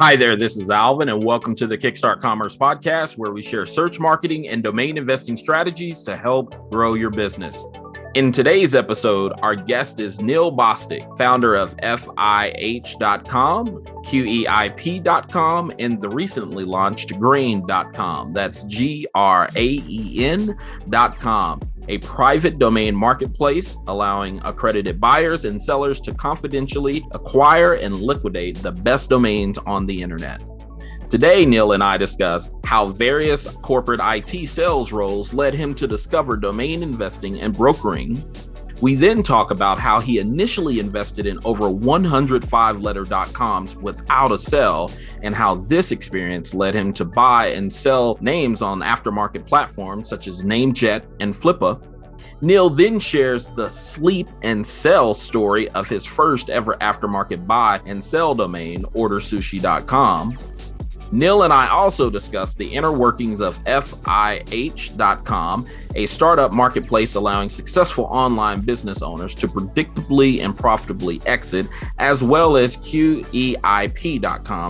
Hi there, this is Alvin, and welcome to the Kickstart Commerce Podcast, where we share search marketing and domain investing strategies to help grow your business. In today's episode, our guest is Neil Bostic, founder of FIH.com, QEIP.com, and the recently launched Graen.com. That's G R A E N.com a private domain marketplace allowing accredited buyers and sellers to confidentially acquire and liquidate the best domains on the internet. Today, Neil and I discuss how various corporate IT sales roles led him to discover domain investing and brokering. We then talk about how he initially invested in over 105 letter.coms without a sell and how this experience led him to buy and sell names on aftermarket platforms such as NameJet and Flippa. Neil then shares the sleep and sell story of his first ever aftermarket buy and sell domain, ordersushi.com. Neil and I also discussed the inner workings of FIH.com, a startup marketplace allowing successful online business owners to predictably and profitably exit, as well as QEIP.com,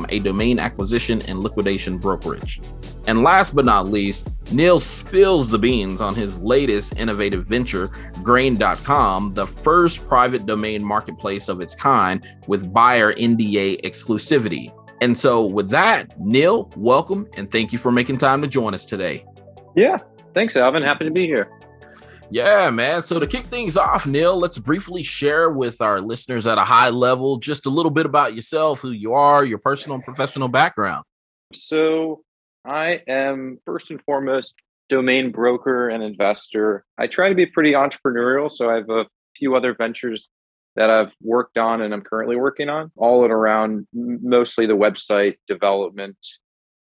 a domain acquisition and liquidation brokerage. And last but not least, Neil spills the beans on his latest innovative venture, Graen.com, the first private domain marketplace of its kind with buyer NDA exclusivity. And so, with that, Neil, welcome and thank you for making time to join us today. Yeah, thanks, Alvin. Happy to be here. Yeah, man. So, to kick things off, Neil, let's briefly share with our listeners at a high level just a little bit about yourself, who you are, your personal and professional background. So, I am first and foremost domain broker and investor. I try to be pretty entrepreneurial, so I have a few other ventures that I've worked on and I'm currently working on, all at around mostly the website development,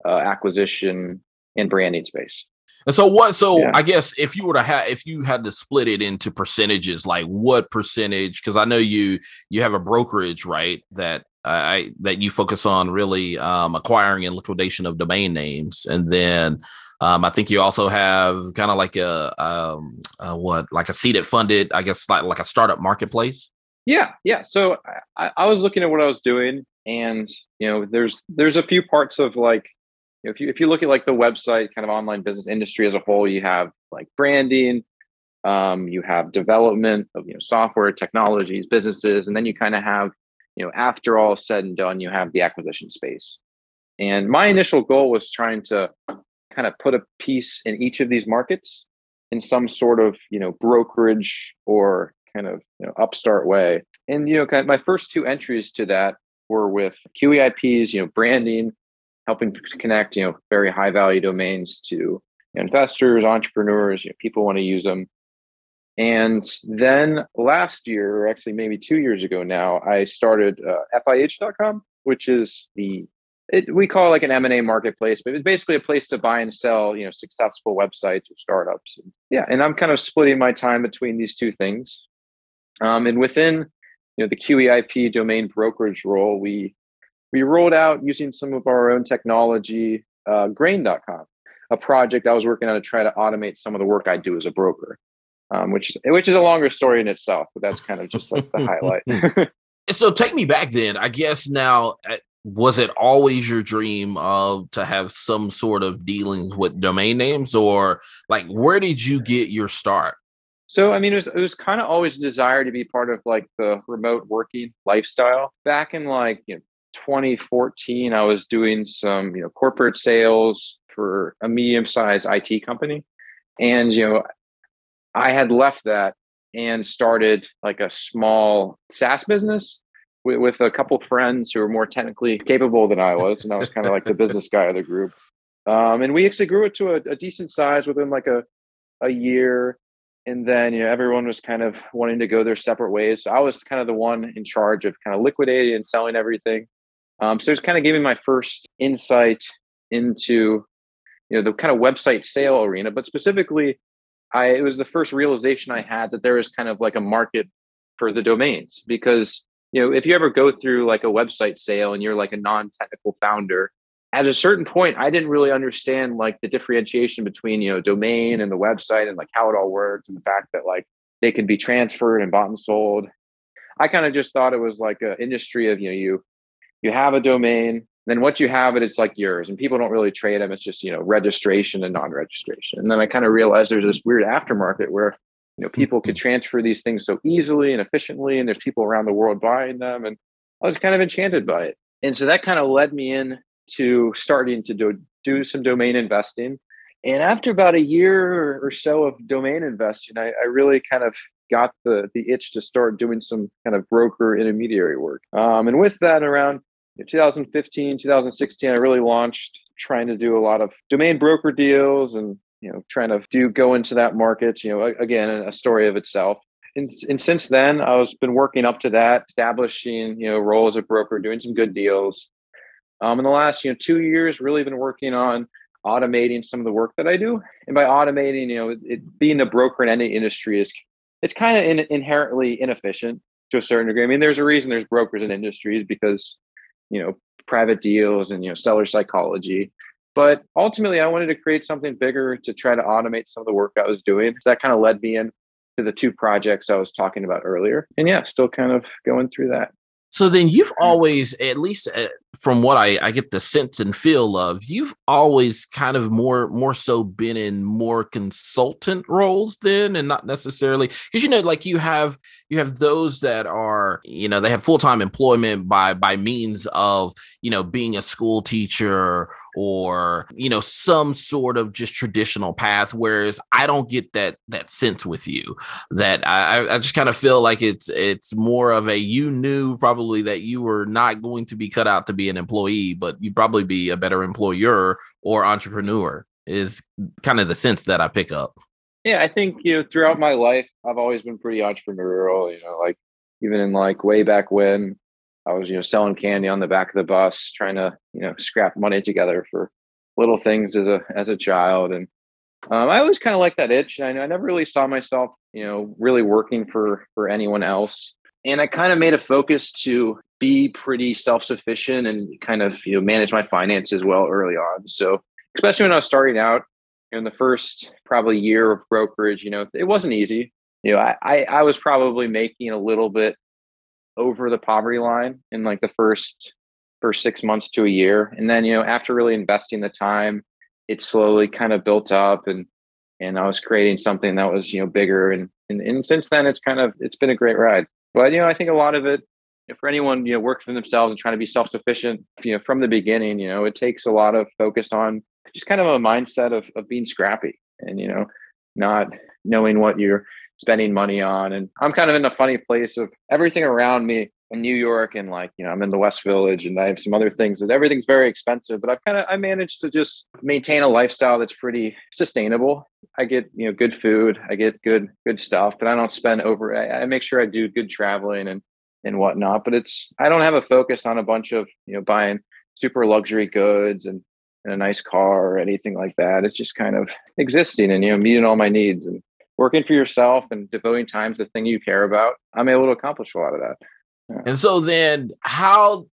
uh, acquisition, and branding space. And so what? So yeah. I guess if you were to have, if you had to split it into percentages, like what percentage? Because I know you you have a brokerage, right? That I that you focus on really um, acquiring and liquidation of domain names, and then um, I think you also have kind of like a, um, a what like a seeded funded, I guess like like a startup marketplace. Yeah, yeah. So I, I was looking at what I was doing, and you know, there's there's a few parts of like, you know, if you if you look at like the website kind of online business industry as a whole, you have like branding, um, you have development of you know software technologies, businesses, and then you kind of have you know after all said and done, you have the acquisition space. And my initial goal was trying to kind of put a piece in each of these markets in some sort of you know brokerage or kind of you know, upstart way. And you know, kind of my first two entries to that were with QEIPs, you know, branding, helping to connect, you know, very high value domains to investors, entrepreneurs, you know, people want to use them. And then last year, or actually maybe two years ago now, I started uh, FIH.com, which is the it, we call it like an M&A marketplace, but it's basically a place to buy and sell, you know, successful websites or startups. And yeah, and I'm kind of splitting my time between these two things. Um, and within you know the QEIP domain brokerage role, we we rolled out using some of our own technology, uh, Graen.com, a project I was working on to try to automate some of the work I do as a broker, um, which which is a longer story in itself, but that's kind of just like the highlight. so take me back then. I guess now uh, was it always your dream of to have some sort of dealings with domain names or like where did you get your start so, I mean, it was, it was kind of always a desire to be part of like the remote working lifestyle. Back in like, you know, 2014, I was doing some, you know, corporate sales for a medium sized IT company. And, you know, I had left that and started like a small SaaS business with, with a couple friends who were more technically capable than I was. And I was kind of like the business guy of the group. Um, and we actually grew it to a, a decent size within like a, a year and then you know everyone was kind of wanting to go their separate ways. So i was kind of the one in charge of kind of liquidating and selling everything. Um, so it's kind of giving my first insight into you know the kind of website sale arena. But specifically i it was the first realization i had that there is kind of like a market for the domains. Because you know if you ever go through like a website sale and you're like a non-technical founder at a certain point i didn't really understand like the differentiation between you know domain and the website and like how it all works and the fact that like they can be transferred and bought and sold i kind of just thought it was like an industry of you know you you have a domain then once you have it, it's like yours, and people don't really trade them. It's just you know registration and non-registration. And then I kind of realized there's this weird aftermarket where you know people could transfer these things so easily and efficiently, and there's people around the world buying them, and I was kind of enchanted by it. And so that kind of led me in to starting to do do some domain investing. And after about a year or so of domain investing, I, I really kind of got the the itch to start doing some kind of broker intermediary work. Um, and with that, around 2015, 2016, I really launched trying to do a lot of domain broker deals and you know trying to do go into that market. You know, again, a story of itself. And, and since then, I was been working up to that, establishing you know role as a broker, doing some good deals. Um, in the last you know two years, really been working on automating some of the work that I do. And by automating, you know, it, it, being a broker in any industry is it's kind of in, inherently inefficient to a certain degree. I mean, there's a reason there's brokers in industries because you know private deals and you know seller psychology. But ultimately, I wanted to create something bigger to try to automate some of the work I was doing. So that kind of led me in to the two projects I was talking about earlier. And yeah, still kind of going through that. So then you've always, at least uh, from what I, I get the sense and feel of, you've always kind of more more so been in more consultant roles then, and not necessarily because you know, like you have you have those that are you know they have full time employment by by means of you know being a school teacher or you know some sort of just traditional path whereas i don't get that that sense with you that i i just kind of feel like it's it's more of a you knew probably that you were not going to be cut out to be an employee but you'd probably be a better employer or entrepreneur is kind of the sense that i pick up. Yeah i think you know throughout my life i've always been pretty entrepreneurial you know like even in like way back when I was, you know, selling candy on the back of the bus, trying to, you know, scrap money together for little things as a as a child. And um, I always kind of like that itch. I, I never really saw myself, you know, really working for for anyone else. And I kind of made a focus to be pretty self sufficient and kind of you know manage my finances well early on. So especially when I was starting out in the first probably year of brokerage, you know, it wasn't easy. You know, I, I, I was probably making a little bit over the poverty line in like the first first six months to a year. And then you know after really investing the time it slowly kind of built up and and i was creating something that was you know bigger. And and, and since then it's kind of it's been a great ride. But you know i think a lot of it for anyone you know working for themselves and trying to be self-sufficient you know from the beginning you know it takes a lot of focus on just kind of a mindset of, of being scrappy and you know not knowing what you're spending money on. And I'm kind of in a funny place of everything around me in New York and like, you know, I'm in the West Village and I have some other things that everything's very expensive, but I've kind of I managed to just maintain a lifestyle that's pretty sustainable. I get, you know, good food, I get good, good stuff, but I don't spend over I, I make sure I do good traveling and and whatnot. But it's I don't have a focus on a bunch of, you know, buying super luxury goods and, and a nice car or anything like that. It's just kind of existing and you know, meeting all my needs and working for yourself and devoting time to the thing you care about, I'm able to accomplish a lot of that. Yeah. And so then how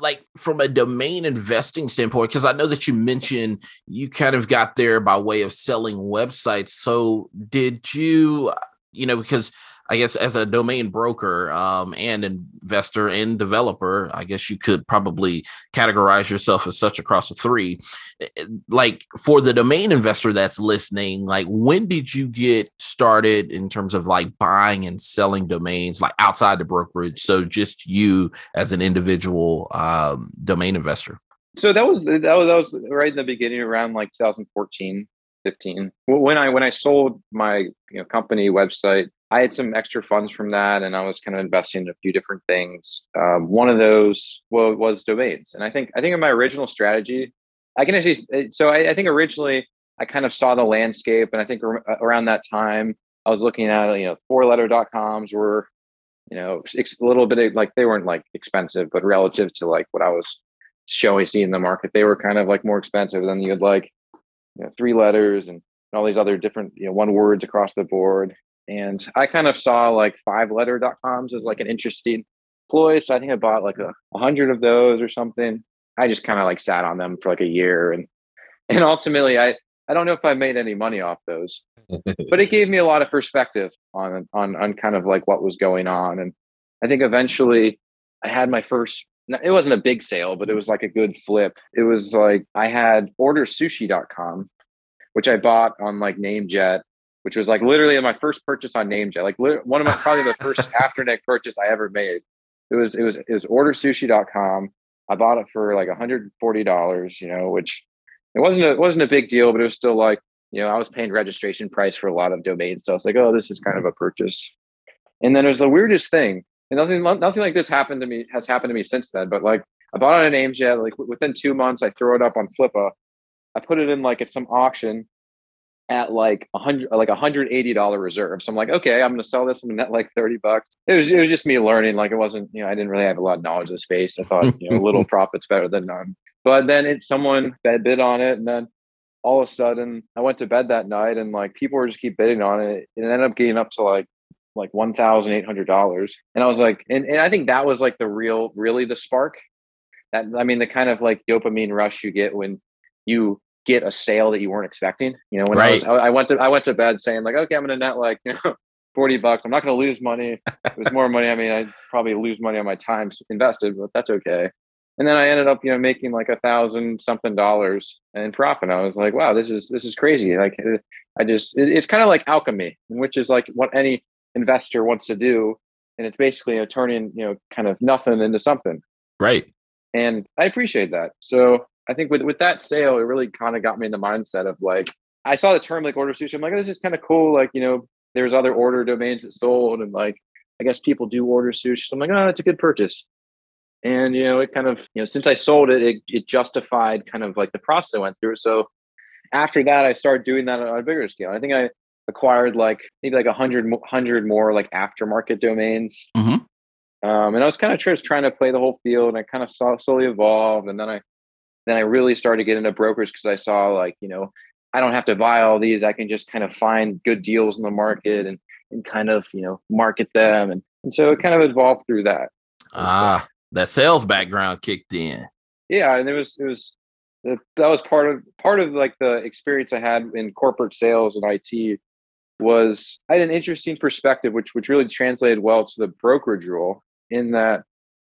like from a domain investing standpoint, because I know that you mentioned you kind of got there by way of selling websites. So did you, you know, because I guess as a domain broker um, and investor and developer, I guess you could probably categorize yourself as such across the three. Eh, eh, like for the domain investor that's listening, like when did you get started in terms of like buying and selling domains, like outside the brokerage? So just you as an individual um, domain investor. So that was that was that was right in the beginning, around like 2014, 15. When I when I sold my you know company website I had some extra funds from that, and I was kind of investing in a few different things. Um, one of those well, was domains, and I think I think in my original strategy, I can actually. Uh, so I, I think originally I kind of saw the landscape, and I think ar- uh, around that time I was looking at you know four letter.coms were you know a little bit of, like they weren't like expensive, but relative to like what I was showing seeing in the market, they were kind of like more expensive. than you had like you know three letters and all these other different you know one words across the board and I kind of saw like five letter.coms as like an interesting ploy. So I think I bought like a, a hundred of those or something. I just kind of like sat on them for like a year and and ultimately I I don't know if I made any money off those. but it gave me a lot of perspective on on on kind of like what was going on. And I think eventually I had my first it wasn't a big sale, but it was like a good flip. It was like I had ordersushi.com, which I bought on like NameJet, which was like literally my first purchase on NameJet, like one of my probably the first afternet purchase I ever made. It was it was it was ordersushi.com. I bought it for like $140, you know, which it wasn't a, it wasn't a big deal, but it was still like, you know, I was paying registration price for a lot of domains. So I was like, oh, this is kind of a purchase. And then it was the weirdest thing. And nothing, nothing like this happened to me has happened to me since then. But like I bought on a NameJet, like within two months, I throw it up on Flippa. I put it in like at some auction at like a hundred, like a hundred eighty dollar reserve. So I'm like, okay, I'm gonna sell this. I'm gonna net like thirty bucks. It was, it was just me learning. Like it wasn't, you know, I didn't really have a lot of knowledge of the space. I thought, you know, little profits better than none. But then it, someone bid bid on it, and then all of a sudden, I went to bed that night, and like people were just keep bidding on it, and it ended up getting up to like like one thousand eight hundred dollars. And I was like, and, and I think that was like the real, really the spark. That I mean, the kind of like dopamine rush you get when you get a sale that you weren't expecting. You know, when right. I was, I went to, I went to bed saying like, okay, I'm going to net like, you know, 40 bucks. I'm not going to lose money. It was more money. I mean, I probably lose money on my time invested, but that's okay. And then I ended up, you know, making like a thousand something dollars in profit. I was like, wow, this is, this is crazy. Like uh, I just, it, it's kind of like alchemy, which is like what any investor wants to do. And it's basically you know, turning, you know, kind of nothing into something. Right. And I appreciate that. So I think with with that sale, it really kind of got me in the mindset of like I saw the term like order sushi. I'm like, oh, this is kind of cool. Like, you know, there's other order domains that sold, and like I guess people do order sushi. So I'm like, oh, it's a good purchase. And you know, it kind of, you know, since I sold it, it, it justified kind of like the process I went through. So after that, I started doing that on a bigger scale. I think I acquired like maybe like a hundred hundred more like aftermarket domains. Mm-hmm. Um, and I was kind of just trying to play the whole field, and I kind of saw slowly evolve. And then I then I really started to get into brokers because I saw like, you know, I don't have to buy all these. I can just kind of find good deals in the market and, and kind of, you know, market them. And, and so it kind of evolved through that. Ah, that sales background kicked in. Yeah. And it was, it was, that was part of, part of like the experience I had in corporate sales and IT was I had an interesting perspective, which, which really translated well to the brokerage role in that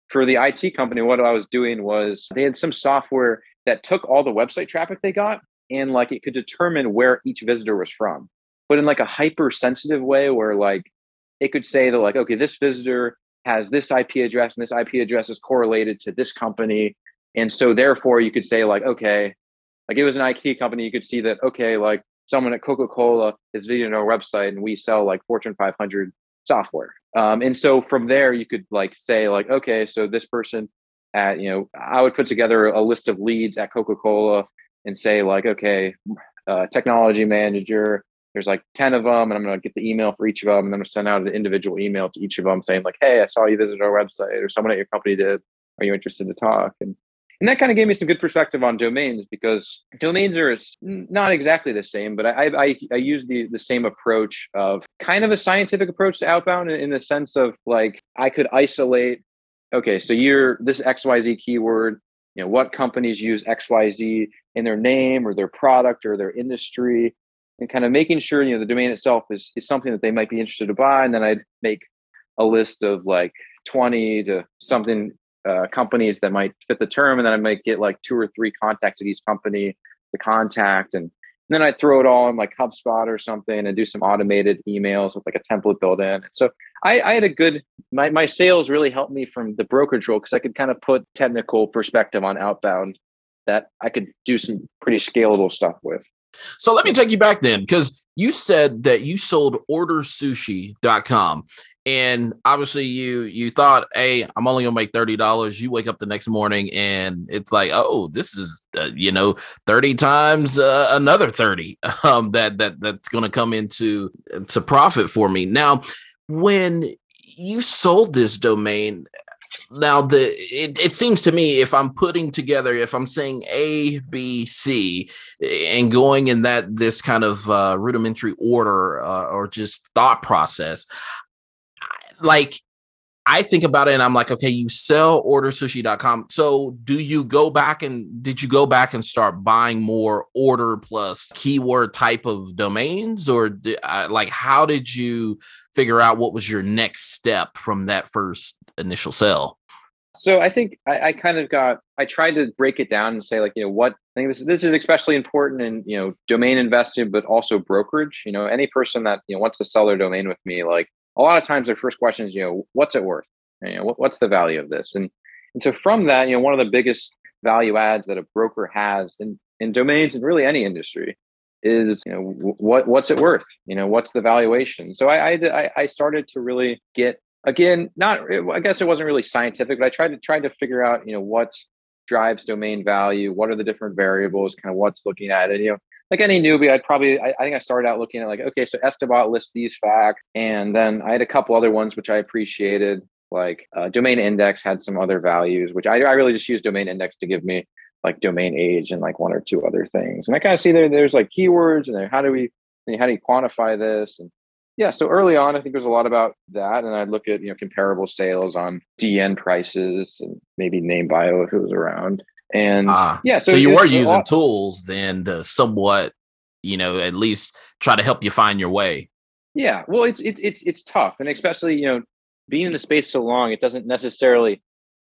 for the IT company, what I was doing was they had some software that took all the website traffic they got and like it could determine where each visitor was from, but in like a hypersensitive way where like it could say that like, okay, this visitor has this IP address and this IP address is correlated to this company. And so therefore you could say like, okay, like it was an IT company, you could see that, okay, like someone at Coca-Cola is visiting our website and we sell like Fortune 500 software. Um, and so from there, you could like say like, okay, so this person at, you know, I would put together a list of leads at Coca-Cola and say like, okay, uh, technology manager, there's like 10 of them and I'm going to get the email for each of them. And I'm going to send out an individual email to each of them saying like, Hey, I saw you visit our website or someone at your company did. Are you interested to talk? And and that kind of gave me some good perspective on domains because domains are not exactly the same, but I, I, I use the, the same approach of kind of a scientific approach to outbound in, in the sense of like I could isolate, okay, so you're this XYZ keyword, you know, what companies use XYZ in their name or their product or their industry, and kind of making sure, you know, the domain itself is, is something that they might be interested to buy. And then I'd make a list of like 20 to something uh, companies that might fit the term, and then I might get like two or three contacts at each company to contact, and, and then I throw it all in like HubSpot or something, and do some automated emails with like a template built in. So I, I had a good my my sales really helped me from the brokerage role because I could kind of put technical perspective on outbound that I could do some pretty scalable stuff with. So let me take you back then, because you said that you sold ordersushi.com and obviously you you thought hey i'm only gonna make $30 you wake up the next morning and it's like oh this is uh, you know 30 times uh, another 30 um that that that's gonna come into to profit for me. Now when you sold this domain now the it, it seems to me if i'm putting together if i'm saying a b c and going in that this kind of uh, rudimentary order uh, or just thought process like I think about it and I'm like, okay, you sell ordersushi.com. So do you go back and did you go back and start buying more order plus keyword type of domains or did, uh, like how did you figure out what was your next step from that first initial sell? So I think I, I, kind of got I tried to break it down and say like you know what I think this this is especially important in you know domain investing, but also brokerage. You know, any person that you know wants to sell their domain with me, like a lot of times their first question is you know what's it worth? You know what, what's the value of this? And and so from that, you know, one of the biggest value adds that a broker has in in domains and really any industry is you know what what's it worth you know what's the valuation so I, I i started to really get again not i guess it wasn't really scientific but i tried to try to figure out you know what drives domain value what are the different variables kind of what's looking at it you know like any newbie i'd probably i, I think i started out looking at like okay so Estibot lists these facts and then i had a couple other ones which i appreciated like uh, domain index had some other values which I, I really just use domain index to give me like domain age and like one or two other things. And I kind of see there there's like keywords and how do we how do you quantify this? And yeah, so early on, I think there's a lot about that. And I'd look at you know comparable sales on DN prices and maybe NameBio if it was around. And ah, yeah, so, so you were using lot- tools then to somewhat, you know, at least try to help you find your way. Yeah, well, it's it's it's it's tough, and especially you know being in the space so long, it doesn't necessarily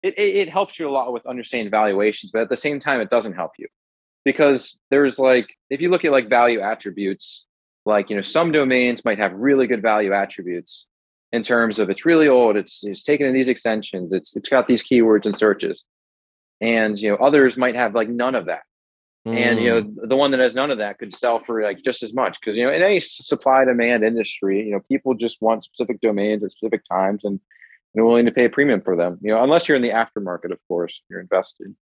it, it, it helps you a lot with understanding valuations, but at the same time, it doesn't help you because there's like, if you look at like value attributes, like, you know, some domains might have really good value attributes in terms of it's really old, it's, it's taken in these extensions, it's, it's got these keywords and searches. And, you know, others might have like none of that. Mm. And you know, mm. the one that has none of that could sell for like just as much because you know, in any supply demand industry, you know, people just want specific domains at specific times, and and willing to pay a premium for them. You know, unless you're in the aftermarket, of course, you're invested.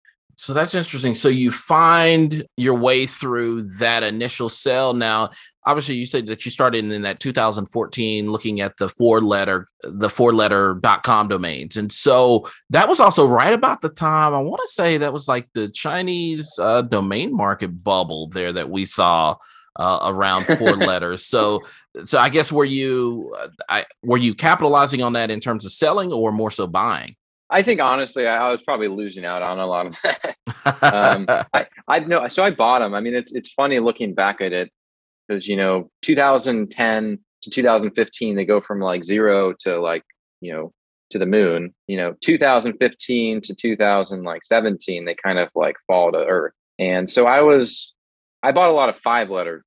So that's interesting. So you find your way through that initial sell. Now, obviously, you said that you started in that 2014 looking at the four letter, the four letter.com domains. And so that was also right about the time, I want to say that was like the Chinese uh, domain market bubble there that we saw uh, around four letters. So, so I guess were you, uh, I, were you capitalizing on that in terms of selling or more so buying? I think honestly, I, I was probably losing out on a lot of that. Um, I, I know, so I bought them. I mean, it's it's funny looking back at it because you know, 2010 to 2015, they go from like zero to like you know to the moon. You know, 2015 to 2017, they kind of like fall to earth. And so I was I bought a lot of five letter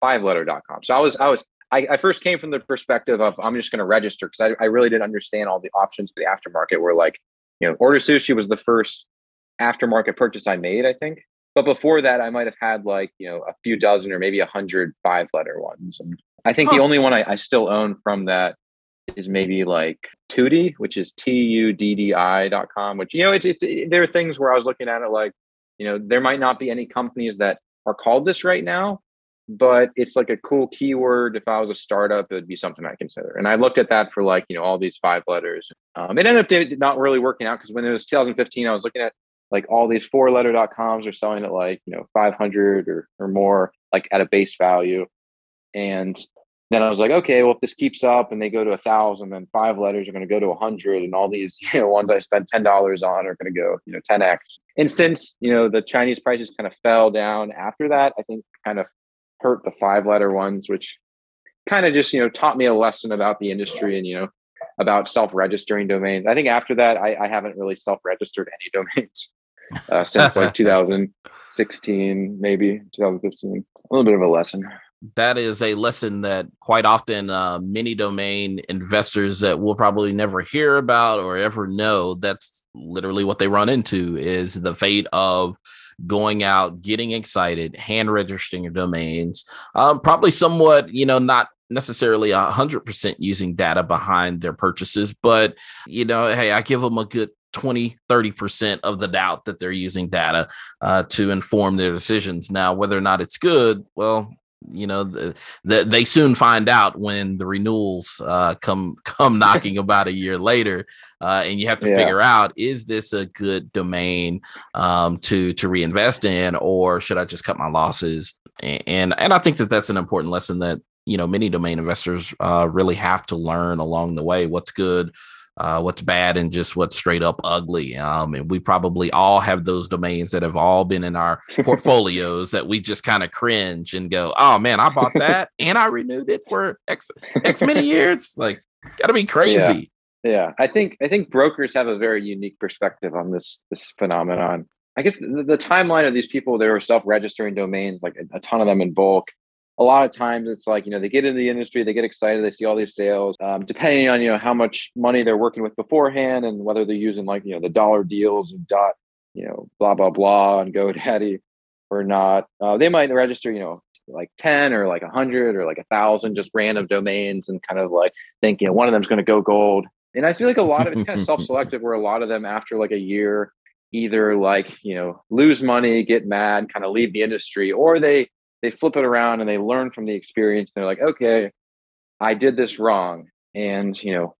five letter.com. So I was I was I, I first came from the perspective of I'm just going to register because I, I really didn't understand all the options for the aftermarket. Where like you know, Order Sushi was the first aftermarket purchase I made, I think. But before that, I might have had like you know a few dozen or maybe a hundred five letter ones. And I think huh. the only one I, I still own from that is maybe like Tuddi, which is T U D D I dot com, which, you know, it's, it's, it, there are things where I was looking at it like, you know, there might not be any companies that are called this right now, but it's like a cool keyword. If I was a startup, it would be something I consider. And I looked at that for like, you know, all these five letters. Um, it ended up not really working out because when it was 2015, I was looking at like all these four letter.coms are selling at like, you know, 500 or, or more, like at a base value. And then I was like, okay, well, if this keeps up and they go to a thousand, then five letters are going to go to a hundred, and all these, you know, ones I spent ten dollars on are going to go, you know, ten x. And since you know the Chinese prices kind of fell down after that, I think kind of hurt the five letter ones, which kind of just you know taught me a lesson about the industry and you know about self registering domains. I think after that, I, I haven't really self registered any domains uh, since like 2016, maybe 2015. A little bit of a lesson that is a lesson that quite often uh, many domain investors that will probably never hear about or ever know that's literally what they run into is the fate of going out getting excited hand registering your domains um, probably somewhat you know not necessarily a hundred percent using data behind their purchases but you know hey i give them a good 20 30% of the doubt that they're using data uh, to inform their decisions now whether or not it's good well you know the, the, they soon find out when the renewals uh, come come knocking about a year later uh, and you have to yeah. figure out is this a good domain um, to to reinvest in or should i just cut my losses and and i think that that's an important lesson that you know many domain investors uh, really have to learn along the way what's good uh, what's bad and just what's straight up ugly. Um, and we probably all have those domains that have all been in our portfolios that we just kind of cringe and go, "Oh man, I bought that and I renewed it for X X many years." Like, got to be crazy. Yeah, I think I think brokers have a very unique perspective on this this phenomenon. I guess the, the timeline of these people, they were self-registering domains, like a, a, ton of them in bulk. A lot of times, it's like you know they get into the industry, they get excited, they see all these sales. Um, depending on you know how much money they're working with beforehand, and whether they're using like you know the dollar deals and dot, you know blah blah blah on GoDaddy or not, uh, they might register you know like 10 or like 100 or like a thousand just random domains and kind of like think you know one of them's going to go gold and I feel like a lot of it's kind of self-selective where a lot of them after like a year either like, you know, lose money, get mad, kind of leave the industry, or they they flip it around and they learn from the experience. they're like, okay, I did this wrong. And you know,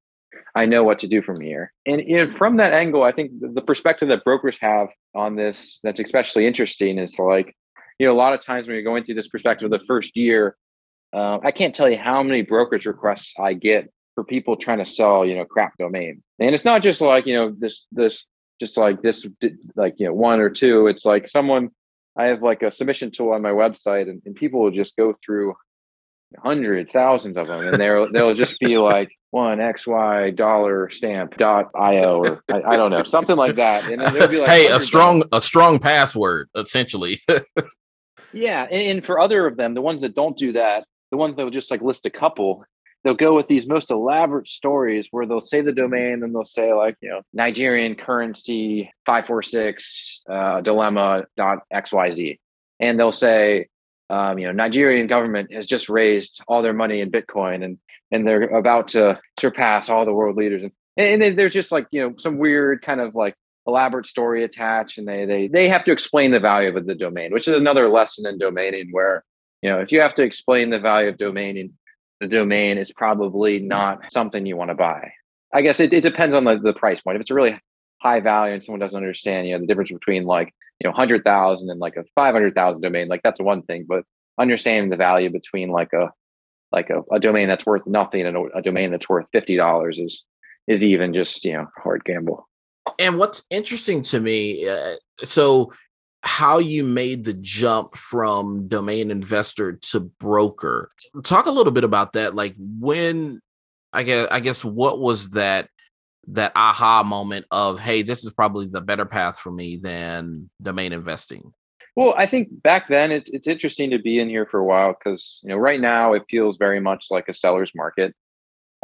I know what to do from here. And you know, from that angle, I think the perspective that brokers have on this that's especially interesting is like, you know, a lot of times when you're going through this perspective of the first year, uh, I can't tell you how many brokerage requests I get for people trying to sell, you know, crap domains. And it's not just like, you know, this, this, just like this, like, you know, one or two. It's like someone, I have like a submission tool on my website and, and people will just go through hundreds, thousands of them. And they'll, they'll just be like one XY dollar stamp dot IO or I, I don't know, something like that. And like, hey, a strong, a strong password essentially. yeah. And, and for other of them, the ones that don't do that, the ones that will just like list a couple, they'll go with these most elaborate stories where they'll say the domain and they'll say like you know nigerian currency 546 uh, dilemma dot xyz and they'll say um, you know nigerian government has just raised all their money in bitcoin and and they're about to surpass all the world leaders. And and then there's just like you know some weird kind of like elaborate story attached and they they they have to explain the value of the domain which is another lesson in domaining where you know if you have to explain the value of domaining the domain is probably not something you want to buy. I guess it, it depends on the, the price point. If it's a really high value and someone doesn't understand, you know, the difference between like, you know, 100,000 and like a 500,000 domain, like that's one thing, but understanding the value between like a, like a, a domain that's worth nothing and a, a domain that's worth $50 is, is even just, you know, hard gamble. And what's interesting to me, uh, so how you made the jump from domain investor to broker. Talk a little bit about that. Like when I guess I guess what was that that aha moment of hey, this is probably the better path for me than domain investing? Well, I think back then it's it's interesting to be in here for a while because you know right now it feels very much like a seller's market.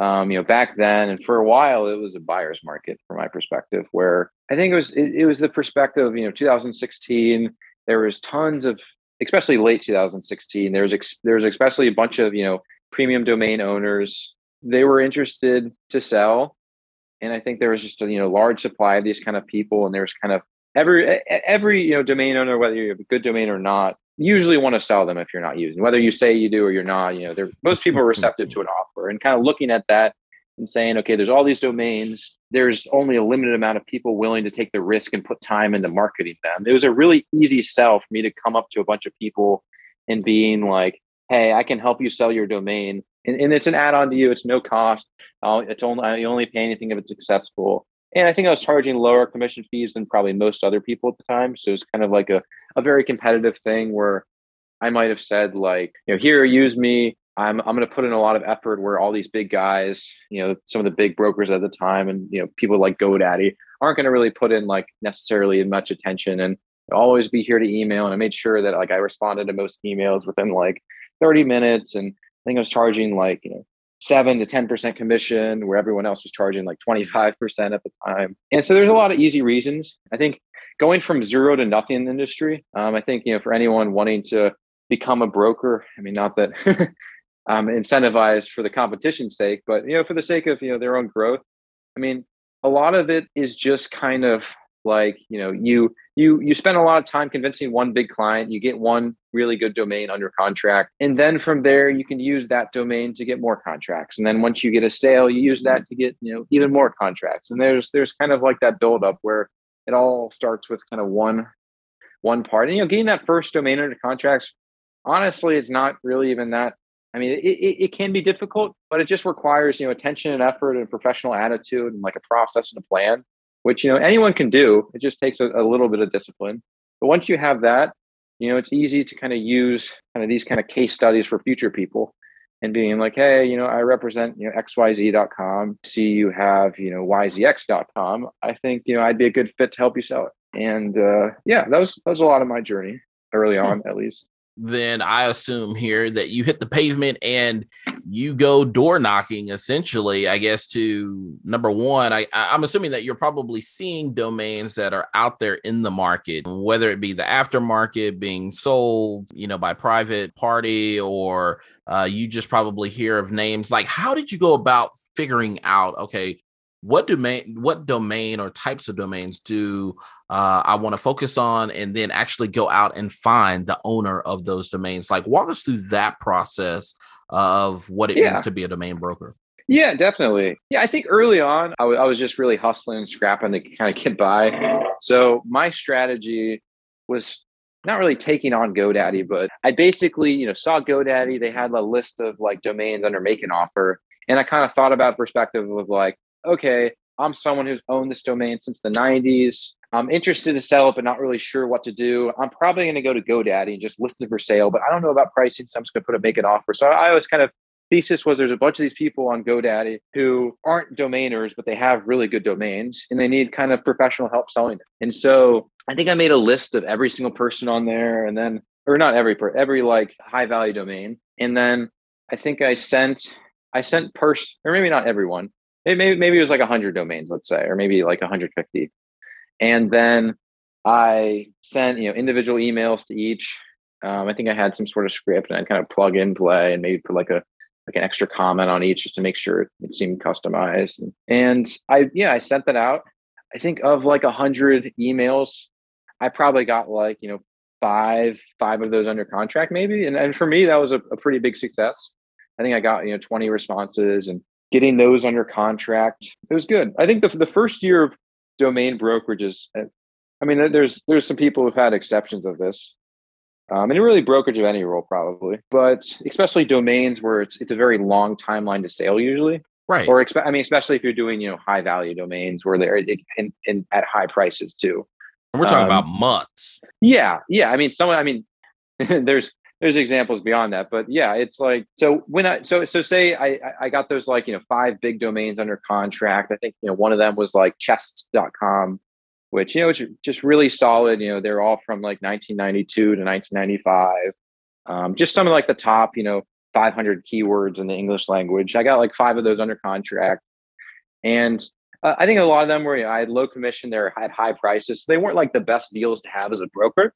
Um, you know, back then and for a while it was a buyer's market from my perspective, where I think it was it, it was the perspective. You know, 2016 there was tons of, especially late 2016. There was ex, there was especially a bunch of you know premium domain owners. They were interested to sell, and I think there was just a you know large supply of these kind of people, and there's kind of every every you know domain owner, whether you have a good domain or not, usually want to sell them if you're not using. Whether you say you do or you're not, you know, most people are receptive to an offer, and kind of looking at that and saying, okay, there's all these domains. There's only a limited amount of people willing to take the risk and put time into marketing them. It was a really easy sell for me to come up to a bunch of people and being like, hey, I can help you sell your domain. And, and it's an add-on to you. It's no cost. Uh, it's only you only pay anything if it's successful. And I think I was charging lower commission fees than probably most other people at the time. So it was kind of like a, a very competitive thing where I might have said like, you know, here, use me. I'm I'm going to put in a lot of effort where all these big guys, you know, some of the big brokers at the time, and you know, people like GoDaddy aren't going to really put in like necessarily much attention, and always be here to email. And I made sure that like I responded to most emails within like 30 minutes, and I think I was charging like you know seven to 10 percent commission, where everyone else was charging like 25 percent at the time. And so there's a lot of easy reasons. I think going from zero to nothing in the industry. Um, I think you know for anyone wanting to become a broker, I mean, not that. um, incentivized for the competition's sake, but you know, for the sake of you know their own growth. I mean, a lot of it is just kind of like you know you you you spend a lot of time convincing one big client you get one really good domain under contract and then from there you can use that domain to get more contracts. And then once you get a sale you use that to get you know even more contracts. And there's there's kind of like that build up where it all starts with kind of one one part. And you know getting that first domain under contracts honestly it's not really even that I mean, it, it, it, can be difficult, but it just requires, you know, attention and effort and professional attitude and like a process and a plan, which, you know, anyone can do. It just takes a, a little bit of discipline. But once you have that, you know, it's easy to kind of use kind of these kind of case studies for future people and being like, hey, you know, I represent, you know, xyz.com. See you have, you know, yzx.com. I think, you know, I'd be a good fit to help you sell it. And uh, yeah, that was that was a lot of my journey early on, at least then I assume here that you hit the pavement and you go door knocking essentially, I guess, to number one. I, I'm assuming that you're probably seeing domains that are out there in the market, whether it be the aftermarket being sold, you know, by private party or uh, you just probably hear of names. Like, how did you go about figuring out, okay, what domain what domain or types of domains do uh, i want to focus on and then actually go out and find the owner of those domains? Like walk us through that process of what it yeah. means to be a domain broker. Yeah definitely. Yeah i think early on I, w- I was just really hustling and scrapping to kind of get by. So my strategy was not really taking on godaddy but i basically you know saw godaddy. They had a list of like domains under make an offer and i kind of thought about perspective of like okay, I'm someone who's owned this domain since the 90s. I'm interested to sell it, but not really sure what to do. I'm probably going to go to GoDaddy and just list it for sale, but I don't know about pricing, so I'm just going to put a make an offer. So I always kind of thesis was there's a bunch of these people on GoDaddy who aren't domainers, but they have really good domains and they need kind of professional help selling it. And so I think I made a list of every single person on there, and then or not every per every like high value domain, and then I think I sent I sent person or maybe not everyone, maybe maybe it was like 100 domains let's say or maybe like 150 and then i sent you know individual emails to each. Um, i think i had some sort of script and i kind of plug in play and maybe put like a like an extra comment on each just to make sure it seemed customized. And, and i yeah i sent that out. I think of like 100 emails i probably got like you know five five of those under contract maybe. And, and for me that was a, a pretty big success. I think i got you know 20 responses and getting those under contract. It was good. I think the the first year of domain brokerages. Uh, I mean, there's there's some people who've had exceptions of this, um, and really brokerage of any role probably, but especially domains where it's it's a very long timeline to sale usually. Right. Or expe- I mean, especially if you're doing you know high value domains where they're in, in at high prices too. And we're talking um, about months. Yeah, yeah. I mean, someone. I mean, there's there's examples beyond that but yeah it's like so when i so so say i i got those like you know five big domains under contract. I think you know one of them was like chest.com which you know it's just really solid. You know they're all from like 1992 to 1995 um, just some of like the top you know 500 keywords in the english language. I got like five of those under contract. And uh, i think a lot of them were you know, i had low commission they had high prices. So they weren't like the best deals to have as a broker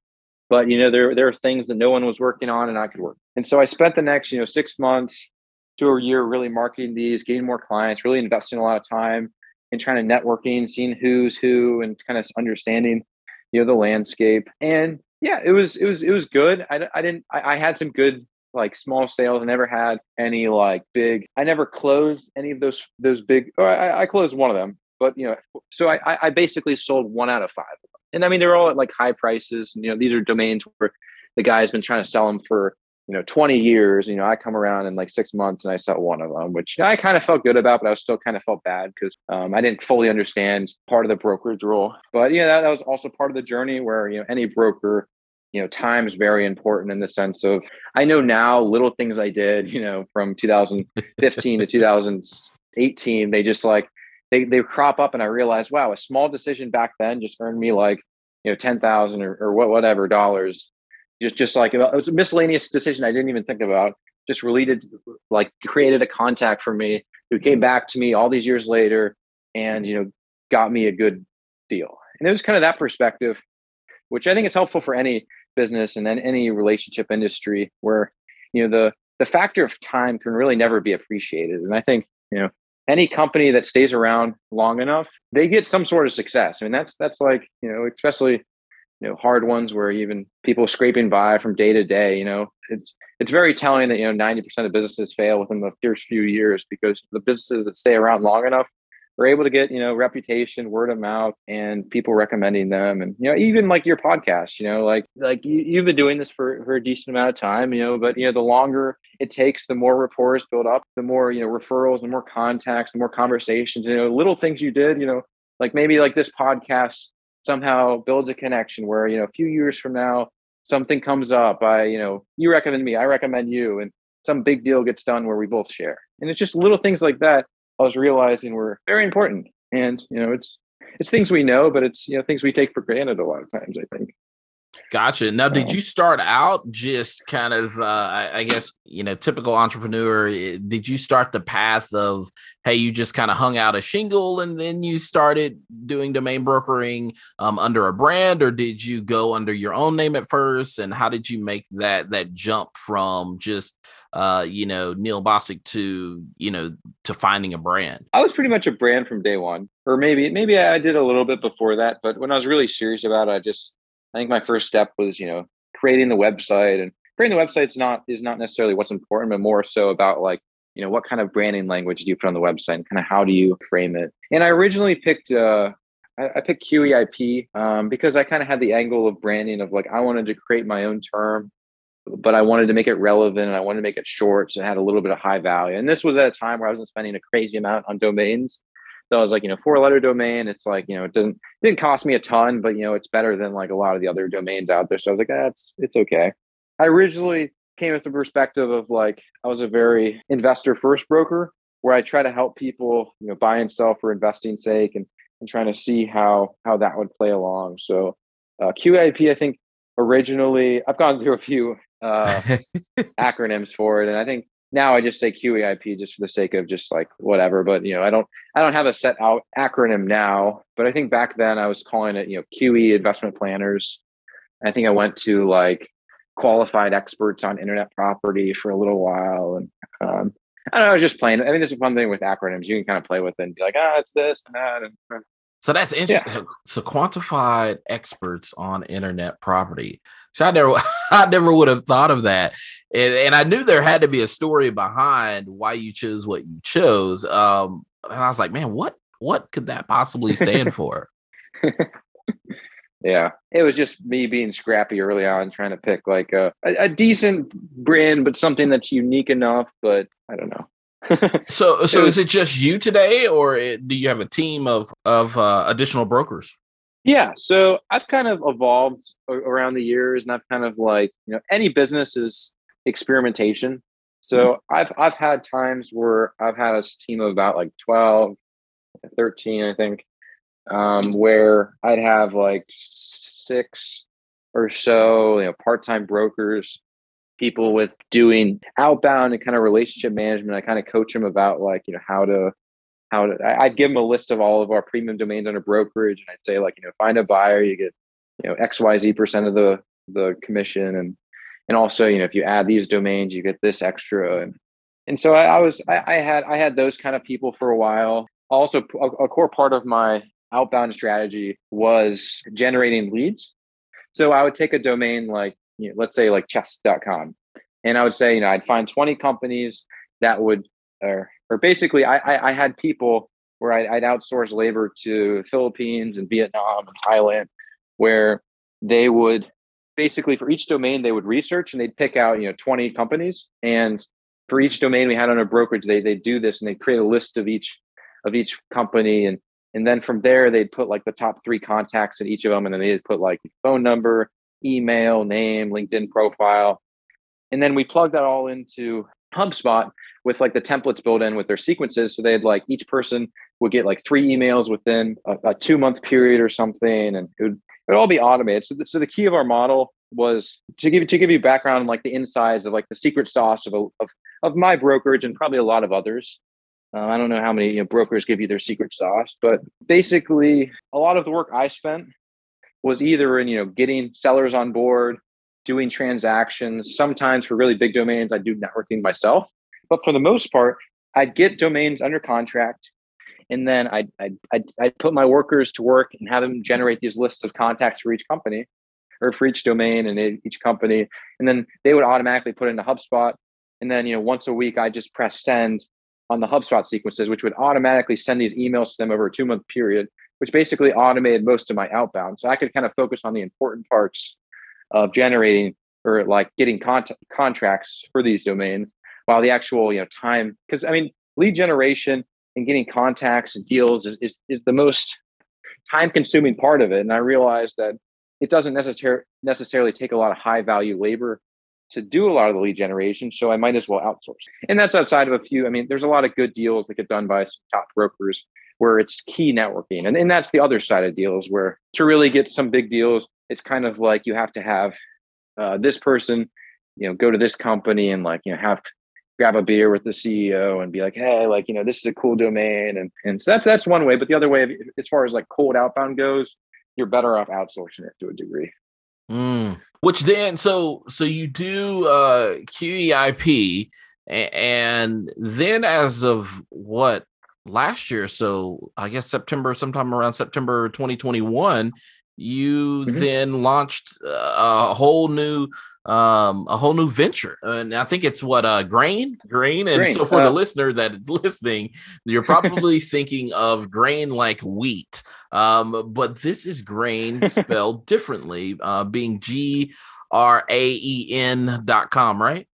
but you know there there are things that no one was working on and I could work. And so I spent the next you know six months to a year really marketing these, getting more clients, really investing a lot of time in trying to networking, seeing who's who, and kind of understanding you know the landscape. And yeah, it was it was it was good. I I didn't I, I had some good like small sales. I never had any like big. I never closed any of those those big. Or I, I closed one of them, but you know, so I I basically sold one out of five and I mean they're all at like high prices. And, you know, these are domains where the guy's been trying to sell them for you know 20 years. You know, I come around in like six months and I sell one of them, which I kind of felt good about, but I was still kind of felt bad because um, I didn't fully understand part of the brokerage role. But yeah, that, that was also part of the journey where you know any broker you know time is very important in the sense of i know now little things i did you know from 2015 to 2018 they just like they they crop up and I realized, wow, a small decision back then just earned me like, you know, 10,000 or, or whatever dollars. Just just like it was a miscellaneous decision I didn't even think about. Just related like created a contact for me who came back to me all these years later and you know got me a good deal. And it was kind of that perspective, which I think is helpful for any business and then any relationship industry where you know the the factor of time can really never be appreciated. And I think, you know, any company that stays around long enough, they get some sort of success. I mean, that's that's like you know, especially you know hard ones where even people scraping by from day to day. You know, it's it's very telling that you know ninety percent of businesses fail within the first few years because the businesses that stay around long enough are able to get you know reputation word of mouth and people recommending them and you know even like your podcast you know like like you, have been doing this for, for a decent amount of time you know but you know the longer it takes the more rapport build up the more you know referrals the more contacts the more conversations you know little things you did you know like maybe like this podcast somehow builds a connection where you know a few years from now something comes up i you know you recommend me i recommend you and some big deal gets done where we both share. And it's just little things like that I was realizing were very important. And you know, it's it's things we know, but it's you know things we take for granted a lot of times. I think. Gotcha. Now, did you start out just kind of, uh, I, I, guess, you know, typical entrepreneur? Eh, did you start the path of, hey, you just kind of hung out a shingle and then you started doing domain brokering um, under a brand, or did you go under your own name at first? And how did you make that that jump from just, uh, you know, Neil Bostic to, you know, to finding a brand? I was pretty much a brand from day one, or maybe maybe I did a little bit before that, but when I was really serious about it, I just I think my first step was, you know, creating the website and creating the website is not is not necessarily what's important, but more so about like, you know, what kind of branding language do you put on the website and kind of how do you frame it? And I originally picked uh I, picked QEIP um, because I kind of had the angle of branding of like I wanted to create my own term, but I wanted to make it relevant and I wanted to make it short so it had a little bit of high value. And this was at a time where I wasn't spending a crazy amount on domains. So I was like, you know, four letter domain. It's like, you know, it doesn't didn't cost me a ton, but you know, it's better than like a lot of the other domains out there. So I was like, that's ah, it's okay. I originally came with the perspective of like I was a very investor first broker where I try to help people, you know, buy and sell for investing sake and and trying to see how how that would play along. So uh, QIP, I think originally I've gone through a few uh, acronyms for it, and I think now I just say QEIP just for the sake of just like whatever. But you know, I don't I don't have a set out acronym now. But I think back then I was calling it you know QE investment planners. I think I went to like qualified experts on internet property for a little while, and um, I don't know. I was just playing. I mean, there's a fun thing with acronyms. You can kind of play with it and be like, ah, oh, it's this and that. And so that's interesting. Yeah. So quantified experts on internet property. So I never, I never would have thought of that, and, and I knew there had to be a story behind why you chose what you chose. Um, and I was like, man, what what could that possibly stand for? yeah, it was just me being scrappy early on, trying to pick like a, a, a decent brand, but something that's unique enough. But I don't know. so so was, is it just you today or do you have a team of of uh, additional brokers yeah so i've kind of evolved around the years and i've kind of like you know any business is experimentation so mm-hmm. i've i've had times where i've had a team of about like 12 13 i think um, where i'd have like six or so you know part-time brokers people with doing outbound and kind of relationship management. I kind of coach them about like, you know, how to, how to, I'd give them a list of all of our premium domains under brokerage. And I'd say like, you know, find a buyer, you get, you know, X, Y, Z percent of the, the commission. And, and also, you know, if you add these domains, you get this extra. And, and so I, I was, I, I, had, I had those kind of people for a while. Also a, a core part of my outbound strategy was generating leads. So I would take a domain like you know, let's say like chess.com. And I would say, you know, I'd find 20 companies that would, or, or basically I, I, I had people where I'd, I'd outsource labor to Philippines and Vietnam and Thailand, where they would basically for each domain they would research and they'd pick out you know 20 companies. And for each domain we had on a brokerage they they do this and they create a list of each of each company. And and then from there they'd put like the top three contacts in each of them. And then they'd put like phone number email, name, LinkedIn profile. And then we plug that all into HubSpot with like the templates built in with their sequences. So they'd like each person would get like three emails within a, a two month period or something, and it would, it all be automated. So the, so the key of our model was to give to give you background like the insides of like the secret sauce of a, of of my brokerage and probably a lot of others. Uh, I don't know how many you know, brokers give you their secret sauce, but basically, a lot of the work I spent was either in you know getting sellers on board doing transactions sometimes for really big domains i do networking myself. But for the most part i'd get domains under contract and then I'd, I'd, I'd, I'd put my workers to work and have them generate these lists of contacts for each company or for each domain and each company. And then they would automatically put into hubspot. And then you know once a week i just press send on the hubspot sequences which would automatically send these emails to them over a two month period which basically automated most of my outbound. So I could kind of focus on the important parts of generating or like getting contracts for these domains while the actual, you know, time, because I mean, lead generation and getting contacts and deals is, is, is the most time consuming part of it. And I realized that it doesn't necessarily necessarily take a lot of high value labor to do a lot of the lead generation, so I might as well outsource. And that's outside of a few. I mean, there's a lot of good deals that get done by top brokers where it's key networking. And, and that's the other side of deals where to really get some big deals, it's kind of like you have to have uh, this person, you know, go to this company and like, you know, have grab a beer with the CEO and be like, hey, like, you know, this is a cool domain. And, and so that's, that's one way. But the other way, as far as like cold outbound goes, you're better off outsourcing it to a degree. Mm. Which then, so, so you do uh, QEIP and then as of what last year so i guess september sometime around september 2021 you mm-hmm. then launched a whole new um a whole new venture and i think it's what uh Graen Graen and Graen. so for uh, the listener that is listening you're probably thinking of grain like wheat um but this is Graen spelled differently uh being g r a e n dot com right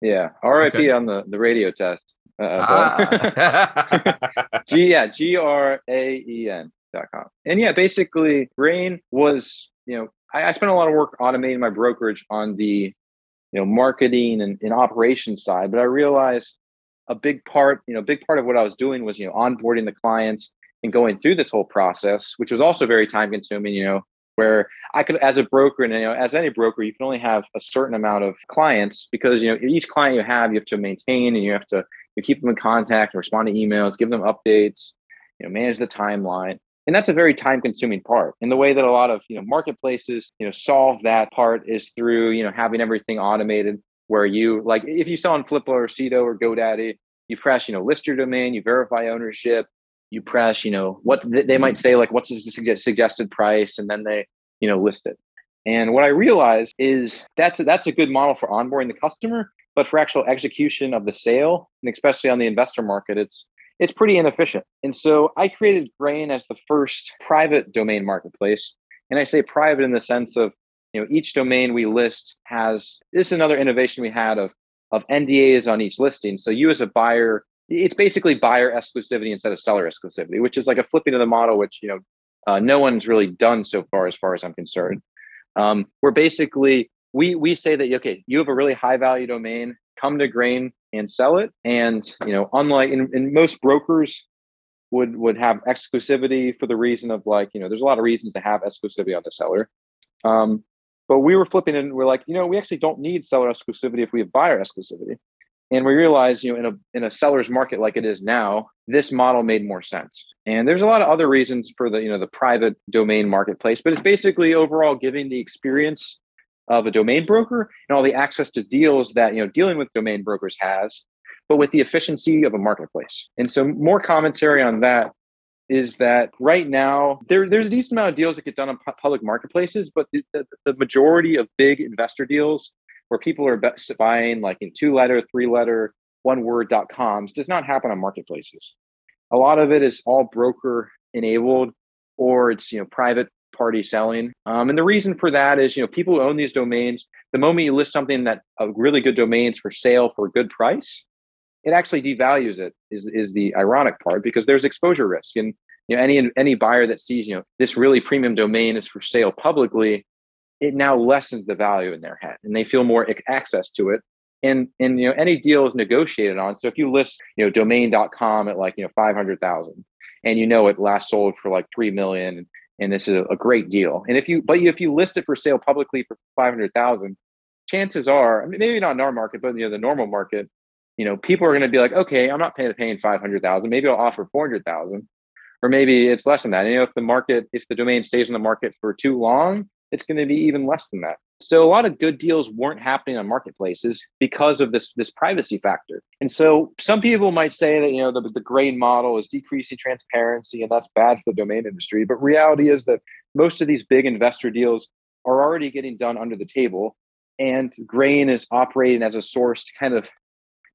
yeah rip okay. on the the radio test uh, ah. G yeah, G R A E N And yeah, basically Graen was, you know, I, I, spent a lot of work automating my brokerage on the, you know, marketing and, and operations side, but I realized a big part, you know, big part of what I was doing was, you know, onboarding the clients and going through this whole process, which was also very time consuming, you know, where I could, as a broker, and you know, as any broker, you can only have a certain amount of clients because you know each client you have, you have to maintain and you have to you keep them in contact, and respond to emails, give them updates, you know, manage the timeline. And that's a very time consuming part. And the way that a lot of, you know, marketplaces, you know, solve that part is through, you know, having everything automated where you like if you sell on Flippa or Sedo or GoDaddy, you press, you know, list your domain, you verify ownership, you press, you know, what they might say, like, what's the suggested price? And then they, you know, list it. And what I realized is that's a, that's a good model for onboarding the customer, but for actual execution of the sale, and especially on the investor market, it's it's pretty inefficient. And so I created Graen as the first private domain marketplace. And I say private in the sense of, you know, each domain we list has this is another innovation we had of of NDAs on each listing. So you as a buyer, it's basically buyer exclusivity instead of seller exclusivity, which is like a flipping of the model, which you know uh, no one's really done so far, as far as I'm concerned. Um, we're basically we we say that okay, you have a really high value domain, come to Graen and sell it. And you know, unlike in, most brokers would would have exclusivity for the reason of like you know, there's a lot of reasons to have exclusivity on the seller. Um, but we were flipping and we're like, you know, we actually don't need seller exclusivity if we have buyer exclusivity. And we realized, you know, in a in a seller's market like it is now, this model made more sense. And there's a lot of other reasons for the, you know, the private domain marketplace, but it's basically overall giving the experience of a domain broker and all the access to deals that you know dealing with domain brokers has but with the efficiency of a marketplace. And so more commentary on that is that right now there, there's a decent amount of deals that get done on public marketplaces but the, the, the majority of big investor deals where people are buying like in two letter three letter one word dot coms does not happen on marketplaces. A lot of it is all broker enabled or it's you know private party selling. Um, and the reason for that is, you know, people who own these domains, the moment you list something that a really good domains for sale for a good price, it actually devalues it is, is the ironic part because there's exposure risk. And you know, any any buyer that sees, you know, this really premium domain is for sale publicly, it now lessens the value in their head and they feel more access to it. And and you know, any deal is negotiated on. So if you list, you know, domain.com at like, you know, 500,000 and you know it last sold for like 3 million and this is a, great deal. And if you, but if you list it for sale publicly for five hundred thousand, chances are, I mean, maybe not in our market, but you know the normal market, you know, people are going to be like, okay, I'm not paying paying five hundred thousand. Maybe I'll offer four hundred thousand, or maybe it's less than that. And, you know, if the market, if the domain stays in the market for too long, it's going to be even less than that. So a lot of good deals weren't happening on marketplaces because of this this privacy factor. And so some people might say that you know the, the Graen model is decreasing transparency and that's bad for the domain industry. But reality is that most of these big investor deals are already getting done under the table, and Graen is operating as a source to kind of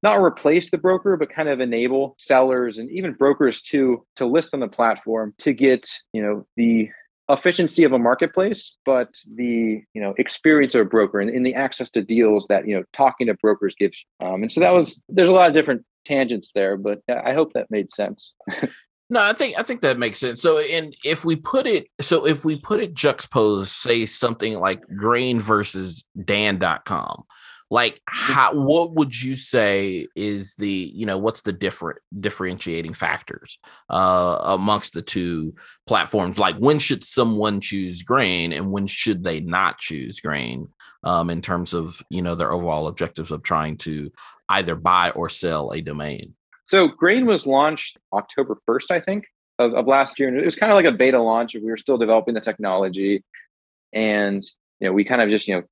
not replace the broker but kind of enable sellers and even brokers to to list on the platform to get you know the efficiency of a marketplace, but the you know experience of a broker and in the access to deals that you know talking to brokers gives. Um, and so that was there's a lot of different tangents there, but I hope that made sense. no, I think I think that makes sense. So, and if we put it, so if we put it juxtaposed, say something like Graen versus Dan.com, like how what would you say is the you know what's the different differentiating factors uh amongst the two platforms? Like when should someone choose Graen and when should they not choose Graen um in terms of you know their overall objectives of trying to either buy or sell a domain? So Graen was launched october 1st i think of, of last year and it was kind of like a beta launch we were still developing the technology. And you know we kind of just you know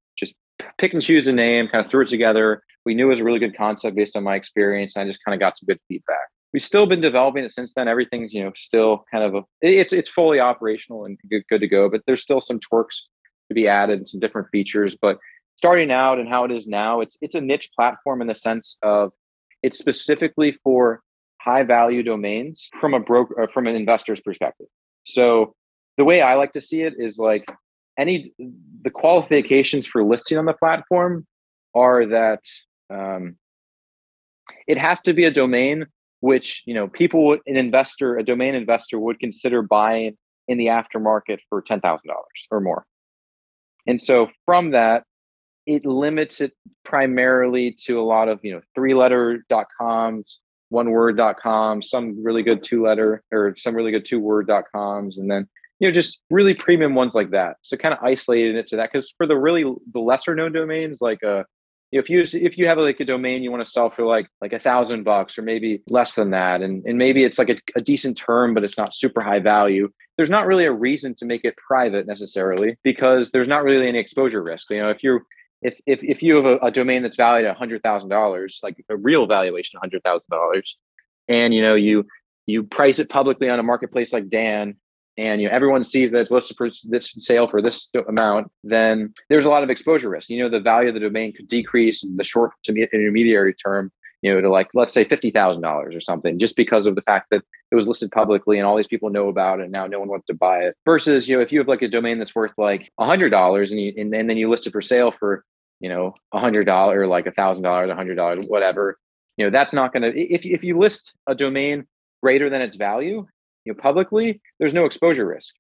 pick and choose a name, kind of threw it together. We knew it was a really good concept based on my experience. And I just kind of got some good feedback. We've still been developing it since then. Everything's, you know, still kind of a, it's it's fully operational and good, good to go, but there's still some twerks to be added and some different features. But starting out and how it is now, it's it's a niche platform in the sense of it's specifically for high value domains from a broker uh, from an investor's perspective. So the way I like to see it is like any the qualifications for listing on the platform are that um, it has to be a domain which you know people an investor a domain investor would consider buying in the aftermarket for $10,000 or more. And so from that it limits it primarily to a lot of you know three letter dot coms one word dot com some really good two letter or some really good two word dot coms and then you know just really premium ones like that. So kind of isolating it to that because for the really the lesser known domains like uh you know, if you if you have like a domain you want to sell for like like a thousand bucks or maybe less than that and, and maybe it's like a, a decent term but it's not super high value there's not really a reason to make it private necessarily because there's not really any exposure risk. You know if you're if if, if you have a, a domain that's valued at hundred thousand dollars like a real valuation hundred thousand dollars and you know you you price it publicly on a marketplace like dan and you know everyone sees that it's listed for this sale for this amount, then there's a lot of exposure risk. You know, the value of the domain could decrease in the short to intermediary term, you know, to like let's say fifty thousand dollars or something, just because of the fact that it was listed publicly and all these people know about it and now no one wants to buy it. Versus, you know, if you have like a domain that's worth like a hundred dollars and you and, and then you list it for sale for you know a hundred dollar like a thousand dollars, a hundred dollars, whatever, you know, that's not gonna if if you list a domain greater than its value you know, publicly, there's no exposure risk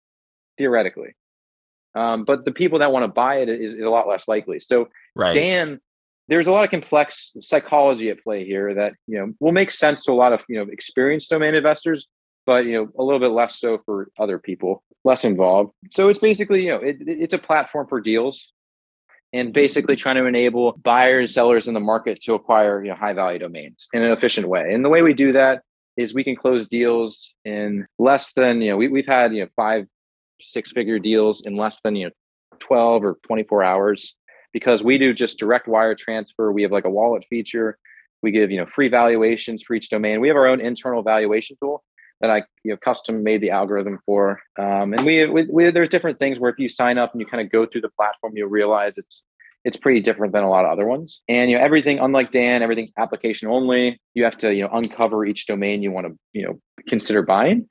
theoretically. Um, but the people that want to buy it is, is a lot less likely. So right. Dan, there's a lot of complex psychology at play here that you know will make sense to a lot of you know experienced domain investors, but you know a little bit less so for other people, less involved. So it's basically you know it, it's a platform for deals, and basically trying to enable buyers and sellers in the market to acquire you know high value domains in an efficient way. And the way we do that is we can close deals in less than you know we, we've had you know five six figure deals in less than you know 12 or 24 hours because we do just direct wire transfer. We have like a wallet feature. We give you know free valuations for each domain. We have our own internal valuation tool that i you know custom made the algorithm for. Um, and we, we, we there's different things where if you sign up and you kind of go through the platform you'll realize it's it's pretty different than a lot of other ones. And you know, everything, unlike Dan, everything's application only. You have to, you know, uncover each domain you want to, you know, consider buying.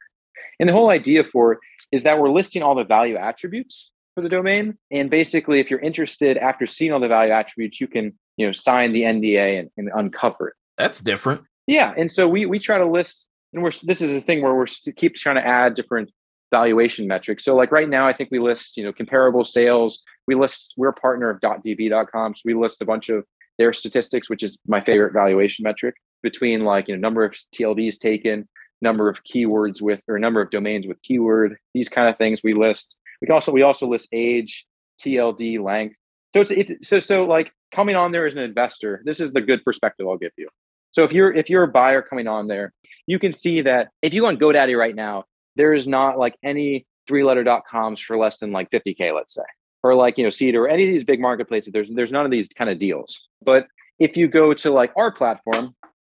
And the whole idea for it is that we're listing all the value attributes for the domain. And basically, if you're interested after seeing all the value attributes, you can, you know, sign the NDA and, and uncover it. That's different. Yeah. And so we we try to list, and we're this is a thing where we're keep trying to add different valuation metrics. So like right now, I think we list, you know, comparable sales. We list, we're a partner of DotDB.com. So we list a bunch of their statistics, which is my favorite valuation metric between like, you know, number of TLDs taken, number of keywords with, or number of domains with keyword, these kind of things we list. We also, we also list age, TLD length. So it's, it's so, so like coming on there as an investor, this is the good perspective I'll give you. So if you're, if you're a buyer coming on there, you can see that if you go on GoDaddy right now, there is not like any three letter.coms for less than like 50k let's say or like you know Sedo or any of these big marketplaces there's there's none of these kind of deals. But if you go to like our platform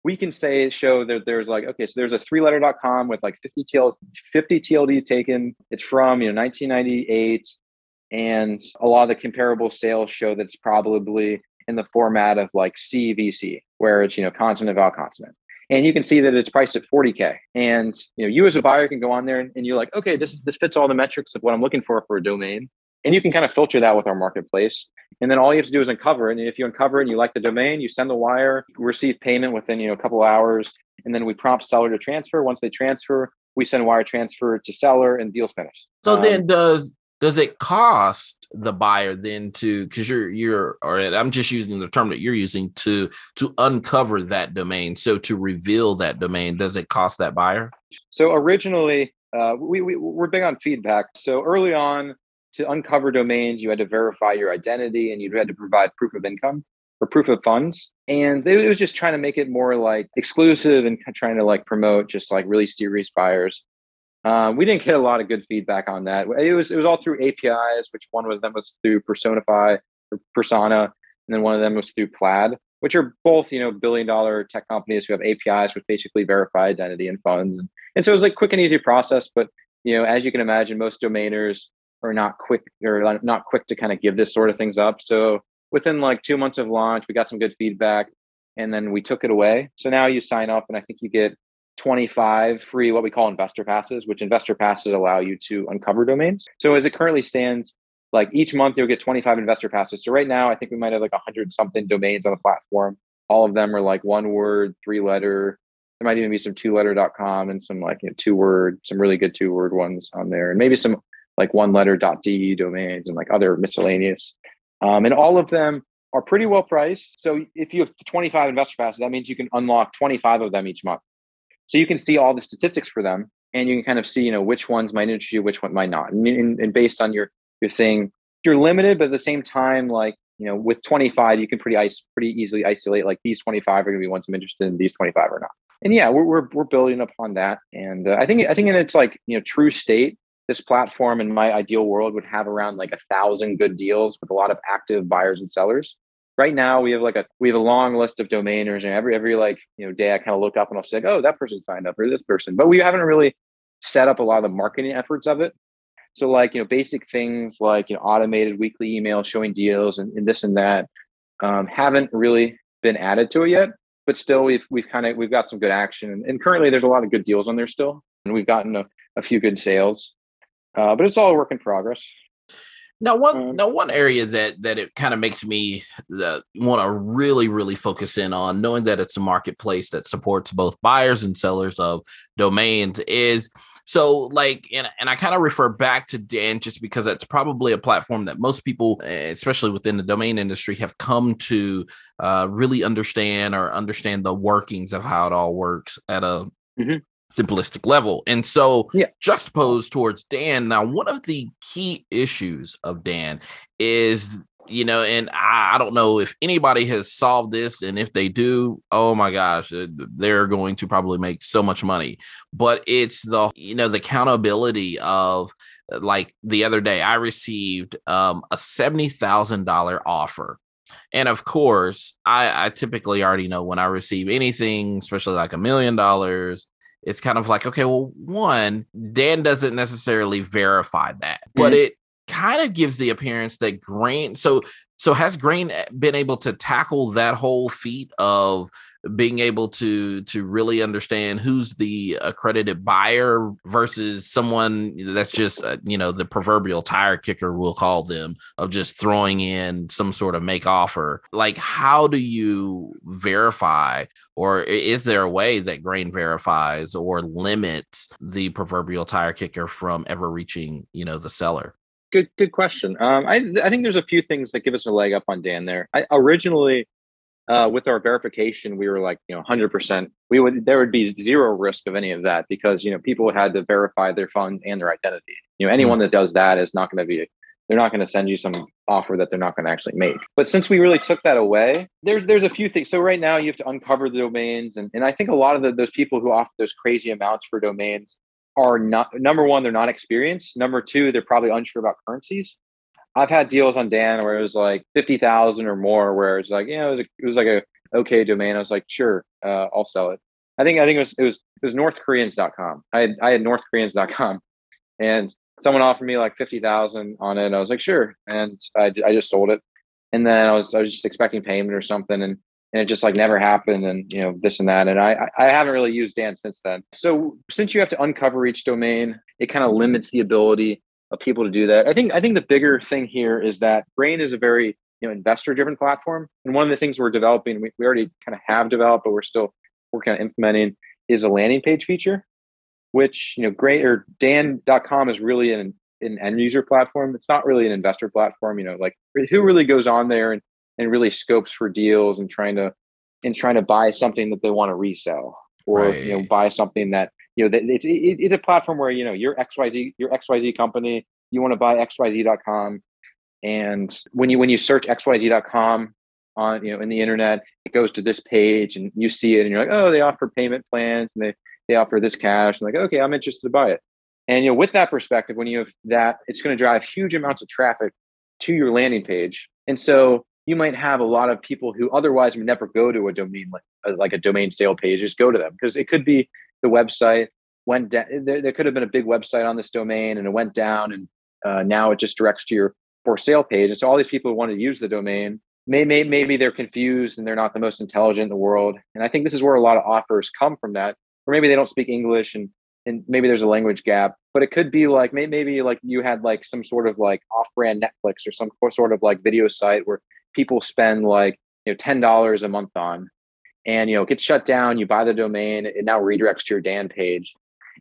we can say show that there's like okay so there's a three letter.com with like 50 tls 50 tld taken. It's from you know 1998 and a lot of the comparable sales show that it's probably in the format of like cvc where it's you know consonant vowel consonant. And you can see that it's priced at 40k and you know you as a buyer can go on there and, and you're like okay this this fits all the metrics of what i'm looking for for a domain and you can kind of filter that with our marketplace. And then all you have to do is uncover it. And if you uncover it and you like the domain you send the wire receive payment within you know a couple hours and then we prompt seller to transfer. Once they transfer we send wire transfer to seller and deals finished. So um, then does does it cost the buyer then to because you're you're or i'm just using the term that you're using to to uncover that domain. So to reveal that domain does it cost that buyer? So originally uh, we, we we're big on feedback. So early on to uncover domains you had to verify your identity and you had to provide proof of income or proof of funds and it was just trying to make it more like exclusive and trying to like promote just like really serious buyers um, we didn't get a lot of good feedback on that. It was it was all through APIs, which one of them was through Personify or Persona, and then one of them was through Plaid, which are both you know billion dollar tech companies who have APIs which basically verify identity and funds. And so it was like quick and easy process. But you know, as you can imagine, most domainers are not quick or not quick to kind of give this sort of things up. So within like two months of launch, we got some good feedback, and then we took it away. So now you sign up, and I think you get 25 free what we call investor passes, which investor passes allow you to uncover domains. So as it currently stands, like each month you'll get 25 investor passes. So right now I think we might have like 100 something domains on the platform. All of them are like one word, three letter. There might even be some two letter.com and some like you know, two word, some really good two word ones on there. And maybe some like one letter.de domains and like other miscellaneous. Um, and all of them are pretty well priced. So if you have 25 investor passes, that means you can unlock 25 of them each month. So you can see all the statistics for them and you can kind of see, you know, which ones might interest you, which one might not. And, and, and based on your your thing, you're limited, but at the same time, like, you know, with 25, you can pretty ice pretty easily isolate like these 25 are going to be ones I'm interested in, these 25 are not. And yeah, we're we're, we're building upon that. And uh, I think I think in its like, you know, true state, this platform in my ideal world would have around like a thousand good deals with a lot of active buyers and sellers right now we have like a we have a long list of domainers and every every like you know day i kind of look up and i'll say oh that person signed up or this person but we haven't really set up a lot of the marketing efforts of it so like you know basic things like you know automated weekly email showing deals and, and this and that um, haven't really been added to it yet but still we've kind of we've got some good action. And currently, there's a lot of good deals on there still. And we've kind uh, but it's all a work in progress. Now one um, now one area that that it kind of makes me uh, want to really really focus in on, knowing that it's a marketplace that supports both buyers and sellers of domains, is so like and, and I kind of refer back to Dan just because that's probably a platform that most people, especially within the domain industry, have come to uh, really understand or understand the workings of how it all works at a mm-hmm simplistic level. And so, yeah. juxtaposed towards Dan, now, one of the key issues of Dan is, you know, and I, I, don't know if anybody has solved this. And if they do, oh my gosh, uh, they're going to probably make so much money. But it's the, you know, the accountability of, uh, like the other day, I received um, a $70,000 offer and of course, I, I, typically already know when I receive anything, especially like a million dollars, it's kind of like, okay, well, one, Dan doesn't necessarily verify that, mm-hmm. but it kind of gives the appearance that Graen. So, so has Graen been able to tackle that whole feat of being able to to really understand who's the accredited buyer versus someone that's just uh, you know the proverbial tire kicker we'll call them of just throwing in some sort of make offer. Like how do you verify or is there a way that Graen verifies or limits the proverbial tire kicker from ever reaching you know the seller? Good good question. Um, I, I think there's a few things that give us a leg up on dan there. I originally uh, with our verification, we were like, you know, 100%. We would, there would be zero risk of any of that because, you know, people had to verify their funds and their identity. You know, anyone mm-hmm. that does that is not going to be, they're not going to send you some offer that they're not going to actually make. But since we really took that away, there's there's a few things. So right now you have to uncover the domains, and and I think a lot of the, those people who offer those crazy amounts for domains are not number one, they're not experienced. Number two, they're probably unsure about currencies. I've had deals on Dan where it was like fifty thousand or more, where it's like, you know, it was, a, it was like a okay domain. I was like, sure, uh, I'll sell it. I think I think it was it was it was NorthKoreans.com. I had I had NorthKoreans.com, and someone offered me like fifty thousand on it. I was like, sure, and I, I just sold it. And then I was I was just expecting payment or something, and and it just like never happened, and you know this and that. And I I haven't really used Dan since then. So since you have to uncover each domain, it kind of limits the ability of people to do that. I think I think the bigger thing here is that Graen is a very you know investor driven platform, and one of the things we're developing, we, we already kind of have developed, but we're still working on implementing, is a landing page feature, which you know Graen or Dan.com is really an an end user platform. It's not really an investor platform. You know, like who really goes on there and and really scopes for deals and trying to and trying to buy something that they want to resell or right. you know buy something that you know it's it, it's a platform where you know your xyz your xyz company you want to buy xyz.com and when you when you search xyz.com on you know in the internet it goes to this page and you see it and you're like oh they offer payment plans and they they offer this cash. And like okay i'm interested to buy it. And you know with that perspective when you have that it's going to drive huge amounts of traffic to your landing page. And so you might have a lot of people who otherwise would never go to a domain like, like a domain sale page just go to them. Because it could be the website went down there, there, could have been a big website on this domain and it went down and uh, now it just directs to your for sale page. And so all these people who want to use the domain may, may, maybe they're confused and they're not the most intelligent in the world. And i think this is where a lot of offers come from that. Or maybe they don't speak english and and maybe there's a language gap but it could be like maybe like you had like some sort of like off-brand netflix or some sort of like video site where people spend like you know ten dollars a month on, and you know gets shut down. You buy the domain, it now redirects to your Dan page,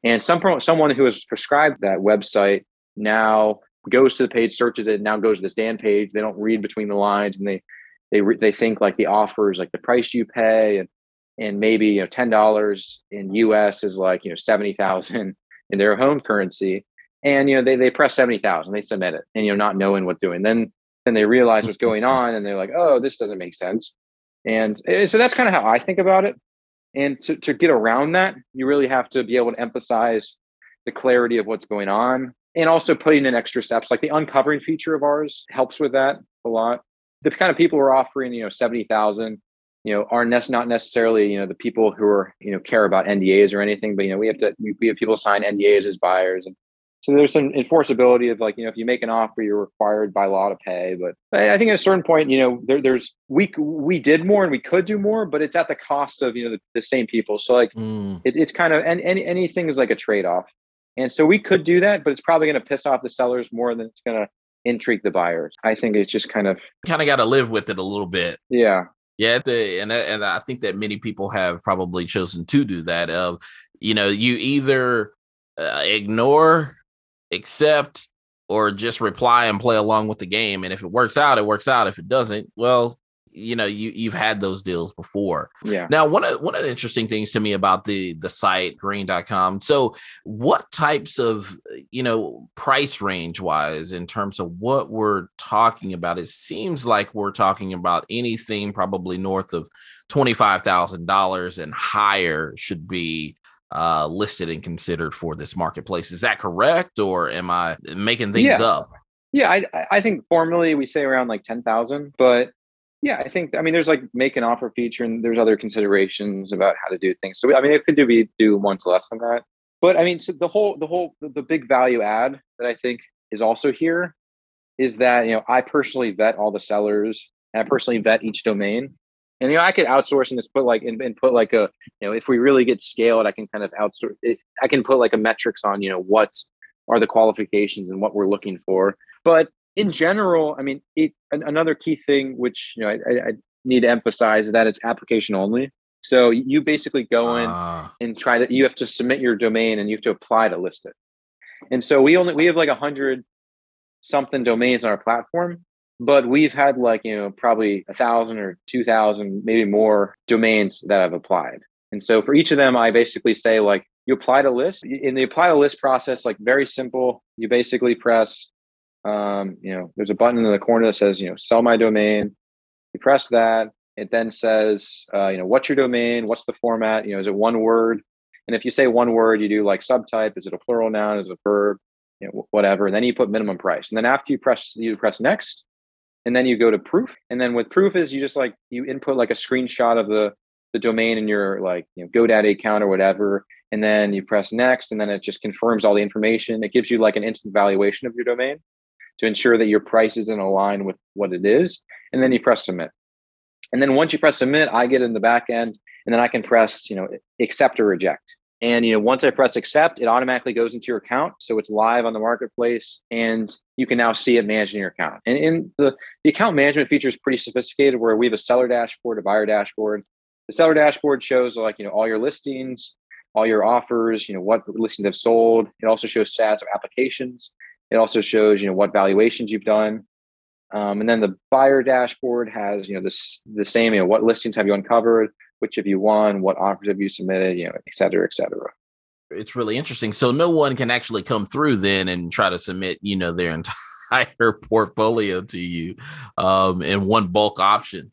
and some someone who has prescribed that website now goes to the page, searches it, now goes to this Dan page. They don't read between the lines, and they they they think like the offers, like the price you pay, and and maybe you know ten dollars in US is like you know seventy thousand in their home currency, and you know they they press seventy thousand, they submit it, and you know not knowing what doing. Then then they realize what's going on and they're like, oh, this doesn't make sense. And, so that's kind of how I think about it. And to, to get around that, you really have to be able to emphasize the clarity of what's going on and also putting in extra steps. Like the uncovering feature of ours helps with that a lot. The kind of people we're offering, you know, 70,000, you know, are ne- not necessarily, you know, the people who are, you know, care about NDAs or anything, but, you know, we have to, we have people sign NDAs as buyers and so there's some enforceability of like, you know, if you make an offer, you're required by law to pay. But I think at a certain point, you know, there, there's we we did more and we could do more, but it's at the cost of you know the, the same people. So like, mm. it, it's kind of and any anything is like a trade off. And so we could do that, but it's probably going to piss off the sellers more than it's going to intrigue the buyers. I think it's just kind of kind of got to live with it a little bit. Yeah. Yeah, the, and and I think that many people have probably chosen to do that. Of you know, you either uh, ignore accept or just reply and play along with the game. And if it works out, it works out. If it doesn't, well, you know, you you've had those deals before. Yeah. Now, one of one of the interesting things to me about the the site Graen.com. So, what types of you know price range wise in terms of what we're talking about? It seems like we're talking about anything probably north of twenty five thousand dollars and higher should be uh, listed and considered for this marketplace. Is that correct, or am I making things yeah. up? Yeah, I I think formally we say around like ten thousand, but yeah, I think I mean there's like make an offer feature and there's other considerations about how to do things. So I mean it could do be do once less than that, but I mean so the whole the whole the big value add that I think is also here is that you know I personally vet all the sellers and I personally vet each domain and you know, I could outsource and just put like and, and, put like a you know, if we really get scaled, I can kind of outsource. It, I can put like a metrics on you know what are the qualifications and what we're looking for. But in general, I mean, it, another key thing which you know I, I, need to emphasize is that it's application only. So you basically go in uh. and try to. You have to submit your domain and you have to apply to list it. And so we only we have like a hundred something domains on our platform but we've had like you know probably a thousand or two thousand maybe more domains that i've applied. And so for each of them i basically say like you apply to list. In the apply to list process like very simple. You basically press um, you know there's a button in the corner that says you know sell my domain. You press that. It then says uh, you know what's your domain? What's the format? You know is it one word? And if you say one word you do like subtype. Is it a plural noun? Is it a verb? You know whatever. And then you put minimum price. And then after you press you press next and then you go to proof. And then with proof is you just like you input like a screenshot of the the domain in your like you know godaddy account or whatever and then you press next and then it just confirms all the information. It gives you like an instant valuation of your domain to ensure that your price is in line with what it is and then you press submit. And then once you press submit i get in the back end and then i can press you know accept or reject and you know, once I press accept, it automatically goes into your account, so it's live on the marketplace, and you can now see it managing your account. And in the the account management feature is pretty sophisticated, where we have a seller dashboard, a buyer dashboard. The seller dashboard shows like you know all your listings, all your offers, you know what listings have sold. It also shows stats of applications, It also shows, you know, what valuations you've done. Um, and then the buyer dashboard has, you know, this the same, you know, what listings have you uncovered, which have you won, what offers have you submitted, you know, et cetera, et cetera. It's really interesting. So no one can actually come through then and try to submit, you know, their entire portfolio to you um, in one bulk option.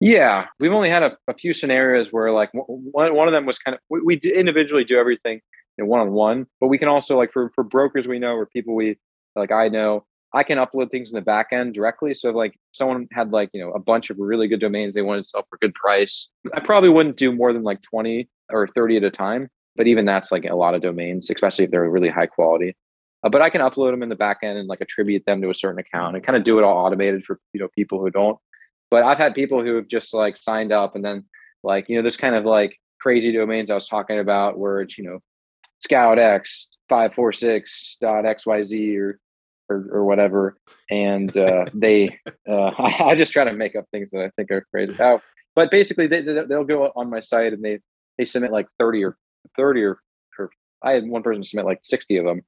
Yeah, we've only had a, a few scenarios where like one, one of them was kind of we, we individually do everything one on one, but we can also like for for brokers we know or people we like I know I can upload things in the back end directly. So if like someone had like you know a bunch of really good domains they wanted to sell for a good price, I probably wouldn't do more than like twenty or thirty at a time. But even that's like a lot of domains, especially if they're really high quality. Uh, but I can upload them in the back end and like attribute them to a certain account and kind of do it all automated for you know people who don't but I've had people who have just like signed up and then like, you know, this kind of like crazy domains I was talking about where it's, you know, scout X 546.xyz or, or, or whatever. And uh, they, uh, I, I, just try to make up things that I think are crazy. Oh, but basically they, they'll go on my site and they, they submit like 30 or 30 or, or I had one person submit like 60 of them.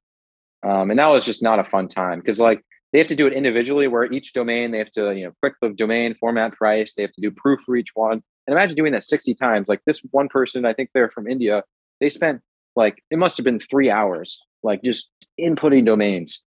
Um, and that was just not a fun time because like they have to do it individually where each domain they have to you know click the domain format price they have to do proof for each one and imagine doing that 60 times like this one person i think they're from india they spent like it must have been three hours like just inputting domains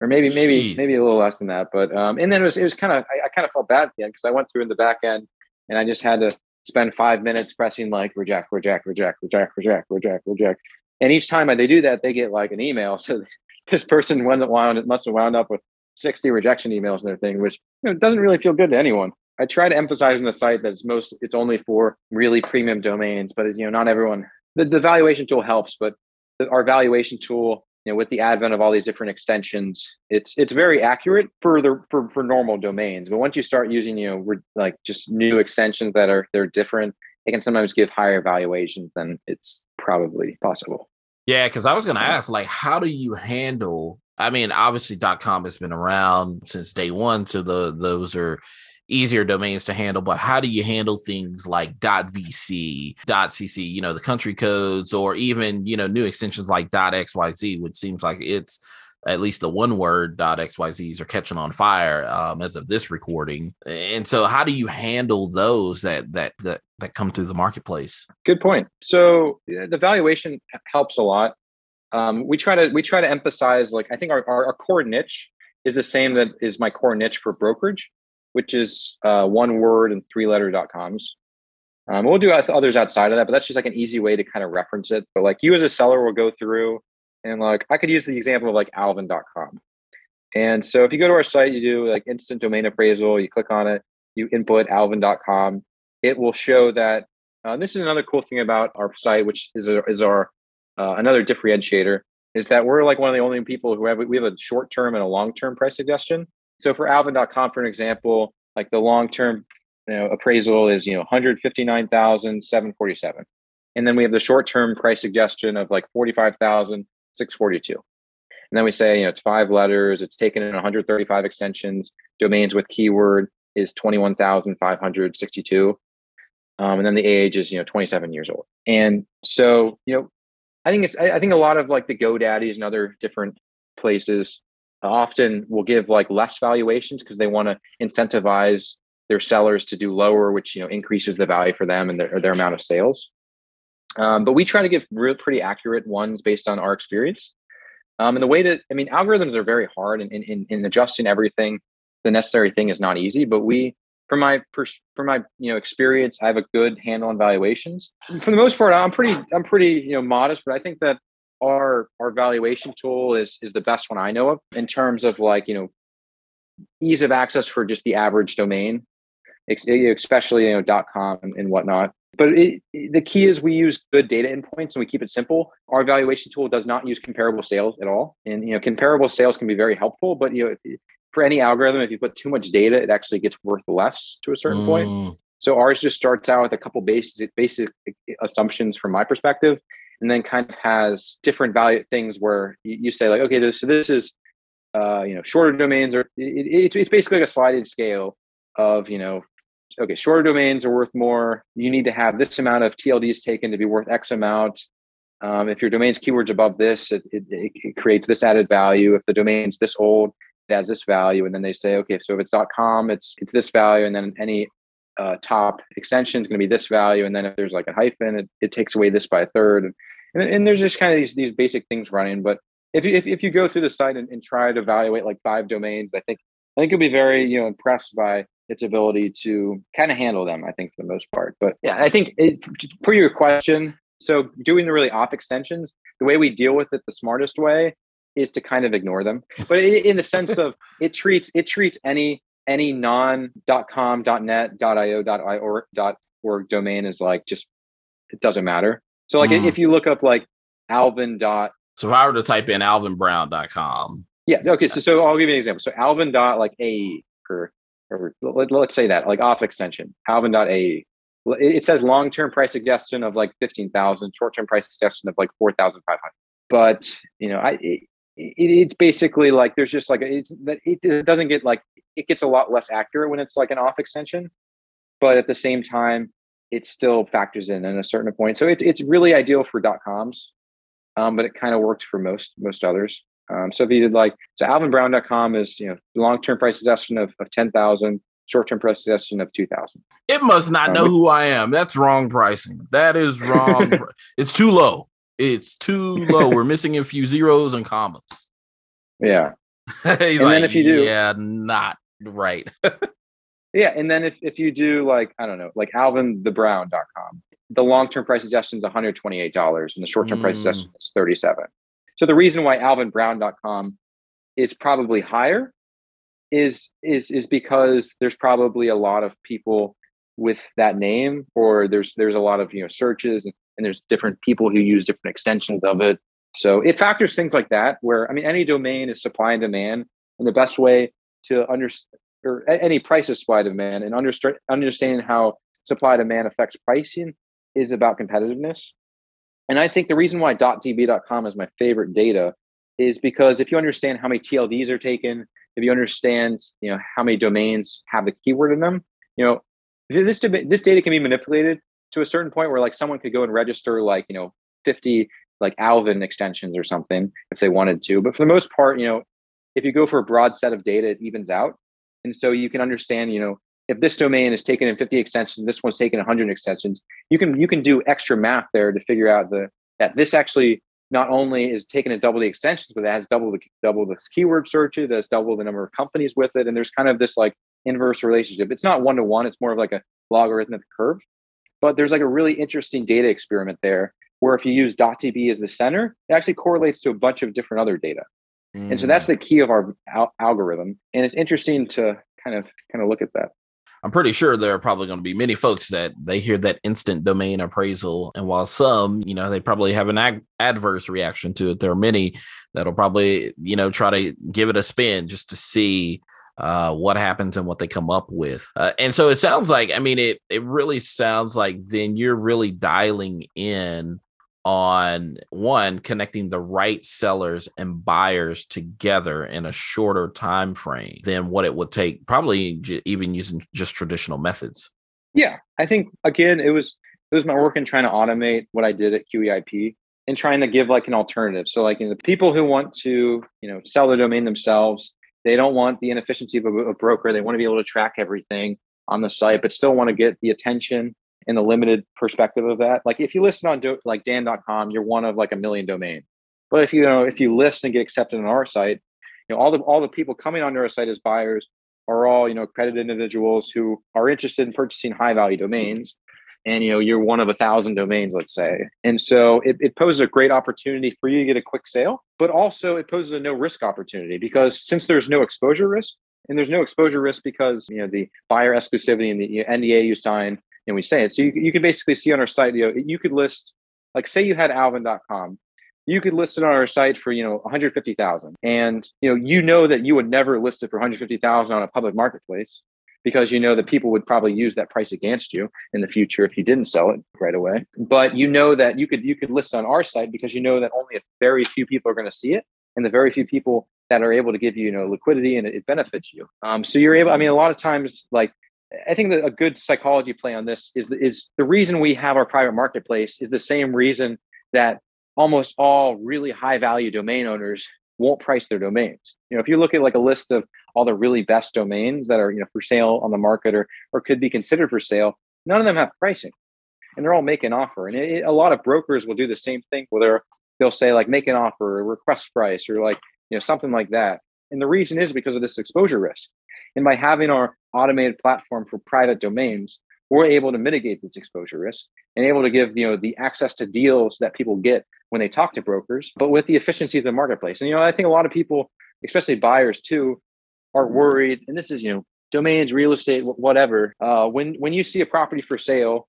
or maybe maybe Jeez. maybe a little less than that but um and then it was it was kind of I, I kind of felt bad at the end because i went through in the back end and i just had to spend five minutes pressing like reject reject reject reject reject reject reject and each time they do that they get like an email so this person wound, wound must have wound up with 60 rejection emails and everything, which you know, doesn't really feel good to anyone. I try to emphasize in the site that it's most it's only for really premium domains, but you know, not everyone. The, the valuation tool helps, but the, our valuation tool, you know, with the advent of all these different extensions, it's it's very accurate for the for, for normal domains. But once you start using, you know, re, like just new extensions that are they're different, it can sometimes give higher valuations than it's probably possible. Yeah, because I was going to ask, like, how do you handle I mean, obviously .com has been around since day one, so the those are easier domains to handle. But how do you handle things like .vc, .cc, you know, the country codes, or even you know new extensions like .xyz, which seems like it's at least the one word .xyz's are catching on fire um, as of this recording. And so, how do you handle those that that that that come through the marketplace? Good point. So the valuation helps a lot um, we try to we try to emphasize like I think our, our, our core niche is the same that is my core niche for brokerage, which is uh, one word and three letter dot coms. Um, we'll do others outside of that, but that's just like an easy way to kind of reference it. But like you as a seller will go through and like I could use the example of like alvin.com. And so if you go to our site, you do like instant domain appraisal, you click on it, you input alvin.com, it will show that uh, this is another cool thing about our site, which is, a, is our uh, another differentiator is that we're like one of the only people who have we have a short term and a long term price suggestion. So for Alvin.com, for an example, like the long term you know, appraisal is you know 159,747, and then we have the short term price suggestion of like 45,642. And then we say, you know, it's five letters, it's taken in 135 extensions, domains with keyword is 21,562. Um, and then the age is, you know, 27 years old. And so, you know, I think it's I, think a lot of like the GoDaddies and other different places often will give like less valuations because they want to incentivize their sellers to do lower, which you know increases the value for them and their their amount of sales. Um, but we try to give real pretty accurate ones based on our experience. Um, and the way that I mean, algorithms are very hard, and in, in, in adjusting everything, the necessary thing is not easy. But we from my from my you know experience, I have a good handle on valuations. For the most part, I'm pretty I'm pretty you know modest, but I think that our our valuation tool is is the best one I know of in terms of like you know ease of access for just the average domain, especially you know .com and whatnot. But it, the key is we use good data endpoints and we keep it simple. Our valuation tool does not use comparable sales at all, and you know comparable sales can be very helpful. But you know for any algorithm, if you put too much data, it actually gets worth less to a certain mm. point. So ours just starts out with a couple basic basic assumptions from my perspective, and then kind of has different value things where you, say like, okay, so this is uh, you know shorter domains or it, it's it's basically like a sliding scale of you know okay shorter domains are worth more. You need to have this amount of TLDs taken to be worth X amount. Um, if your domain's keywords above this, it, it, it, creates this added value. If the domain's this old, it adds this value. And then they say, okay, so if it's .com, it's it's this value, and then any uh, top extension is going to be this value. And then if there's like a hyphen, it, it takes away this by a third. And, and there's just kind of these these basic things running. But if you if, if you go through the site and, and try to evaluate like five domains, I think I think you'll be very you know impressed by its ability to kind of handle them. I think for the most part. But yeah, I think for your question, so doing the really off extensions, the way we deal with it, the smartest way is to kind of ignore them. But in the sense of it treats it treats any any non .com, .net, .io, .org, .org domain is like just it doesn't matter. So like mm. if you look up like Alvin dot so if I were to type in alvinbrown.com. Yeah. Okay. So, so I'll give you an example. So Alvin dot like a or or let, us say that like off extension Alvin dot a. It says long term price suggestion of like fifteen thousand, short term price suggestion of like four thousand five hundred. But you know, I it, it, it's basically like there's just like it's that it doesn't get like it gets a lot less accurate when it's like an off extension, but at the same time, it still factors in at a certain point. So it's it's really ideal for dot coms, um, but it kind of works for most most others. Um, so if you did like so, alvinbrown.com is you know long term price suggestion of, of ten thousand, short term price suggestion of two thousand. It must not um, know who I am. That's wrong pricing. That is wrong. it's too low. It's too low. We're missing a few zeros and commas. Yeah. And like, then if you do, yeah, not right. yeah, and then if if you do like I don't know, like alvinthebrown.com, the long term price suggestion is one hundred twenty eight dollars, and the short term mm. price suggestion is thirty seven. So the reason why alvinbrown.com is probably higher is is is because there's probably a lot of people with that name or there's there's a lot of you know searches and, and there's different people who use different extensions of it. So it factors things like that where i mean any domain is supply and demand and the best way to understand or any price is supply and demand and understand understanding how supply and demand affects pricing is about competitiveness. And I think the reason why DotDB.com is my favorite data is because if you understand how many TLDs are taken, if you understand, you know, how many domains have the keyword in them, you know, this this data can be manipulated to a certain point where like someone could go and register like you know 50 like Alvin extensions or something if they wanted to. But for the most part, you know, if you go for a broad set of data, it evens out. And so you can understand, you know, if this domain is taken in 50 extensions, this one's taken 100 extensions, you can you can do extra math there to figure out the that this actually not only is taken to double the extensions, but it has double the double the keyword searches, that's double the number of companies with it, and there's kind of this like inverse relationship. It's not one to one; it's more of like a logarithmic curve. But there's like a really interesting data experiment there, where if you use DotDB as the center, it actually correlates to a bunch of different other data. Mm. And so that's mm. the key of our al- algorithm, and it's interesting to kind of kind of look at that. I'm pretty sure there are probably going to be many folks that they hear that instant domain appraisal. And while some, you know, they probably have an ag- adverse reaction to it, there are many that'll probably, you know, try to give it a spin just to see uh, what happens and what they come up with. Uh, and so it sounds like, I mean, it, it really sounds like then you're really dialing in on one connecting the right sellers and buyers together in a shorter time frame than what it would take probably j- even using just traditional methods yeah i think again it was it was my work in trying to automate what i did at qeip and trying to give like an alternative so like you know, the people who want to you know sell their domain themselves they don't want the inefficiency of a, a broker they want to be able to track everything on the site but still want to get the attention in the limited perspective of that. Like if you list on do, like dan.com, you're one of like a million domains. But if you, you know if you list and get accepted on our site, you know all the all the people coming onto our site as buyers are all you know accredited individuals who are interested in purchasing high value domains and you know you're one of a thousand domains let's say and so it, it poses a great opportunity for you to get a quick sale but also it poses a no risk opportunity because since there's no exposure risk and there's no exposure risk because you know the buyer exclusivity and the nda you sign and we say it. So you, you can basically see on our site, you know, you could list, like say you had alvin.com, you could list it on our site for, you know, 150,000. And, you know, you know that you would never list it for 150,000 on a public marketplace because you know that people would probably use that price against you in the future if you didn't sell it right away. But you know that you could you could list on our site because you know that only a very few people are going to see it and the very few people that are able to give you, you know, liquidity and it, it benefits you. Um, so you're able, I mean, a lot of times like I think that a good psychology play on this is is the reason we have our private marketplace is the same reason that almost all really high value domain owners won't price their domains. You know, if you look at like a list of all the really best domains that are, you know, for sale on the market or or could be considered for sale, none of them have pricing. And they're all make an offer. And it, a lot of brokers will do the same thing where they'll say like make an offer or request price or like, you know, something like that. And the reason is because of this exposure risk. And by having our automated platform for private domains, we're able to mitigate this exposure risk and able to give you know the access to deals that people get when they talk to brokers, but with the efficiency of the marketplace. And you know, I think a lot of people, especially buyers too, are worried. And this is you know domains, real estate, whatever. Uh, when when you see a property for sale,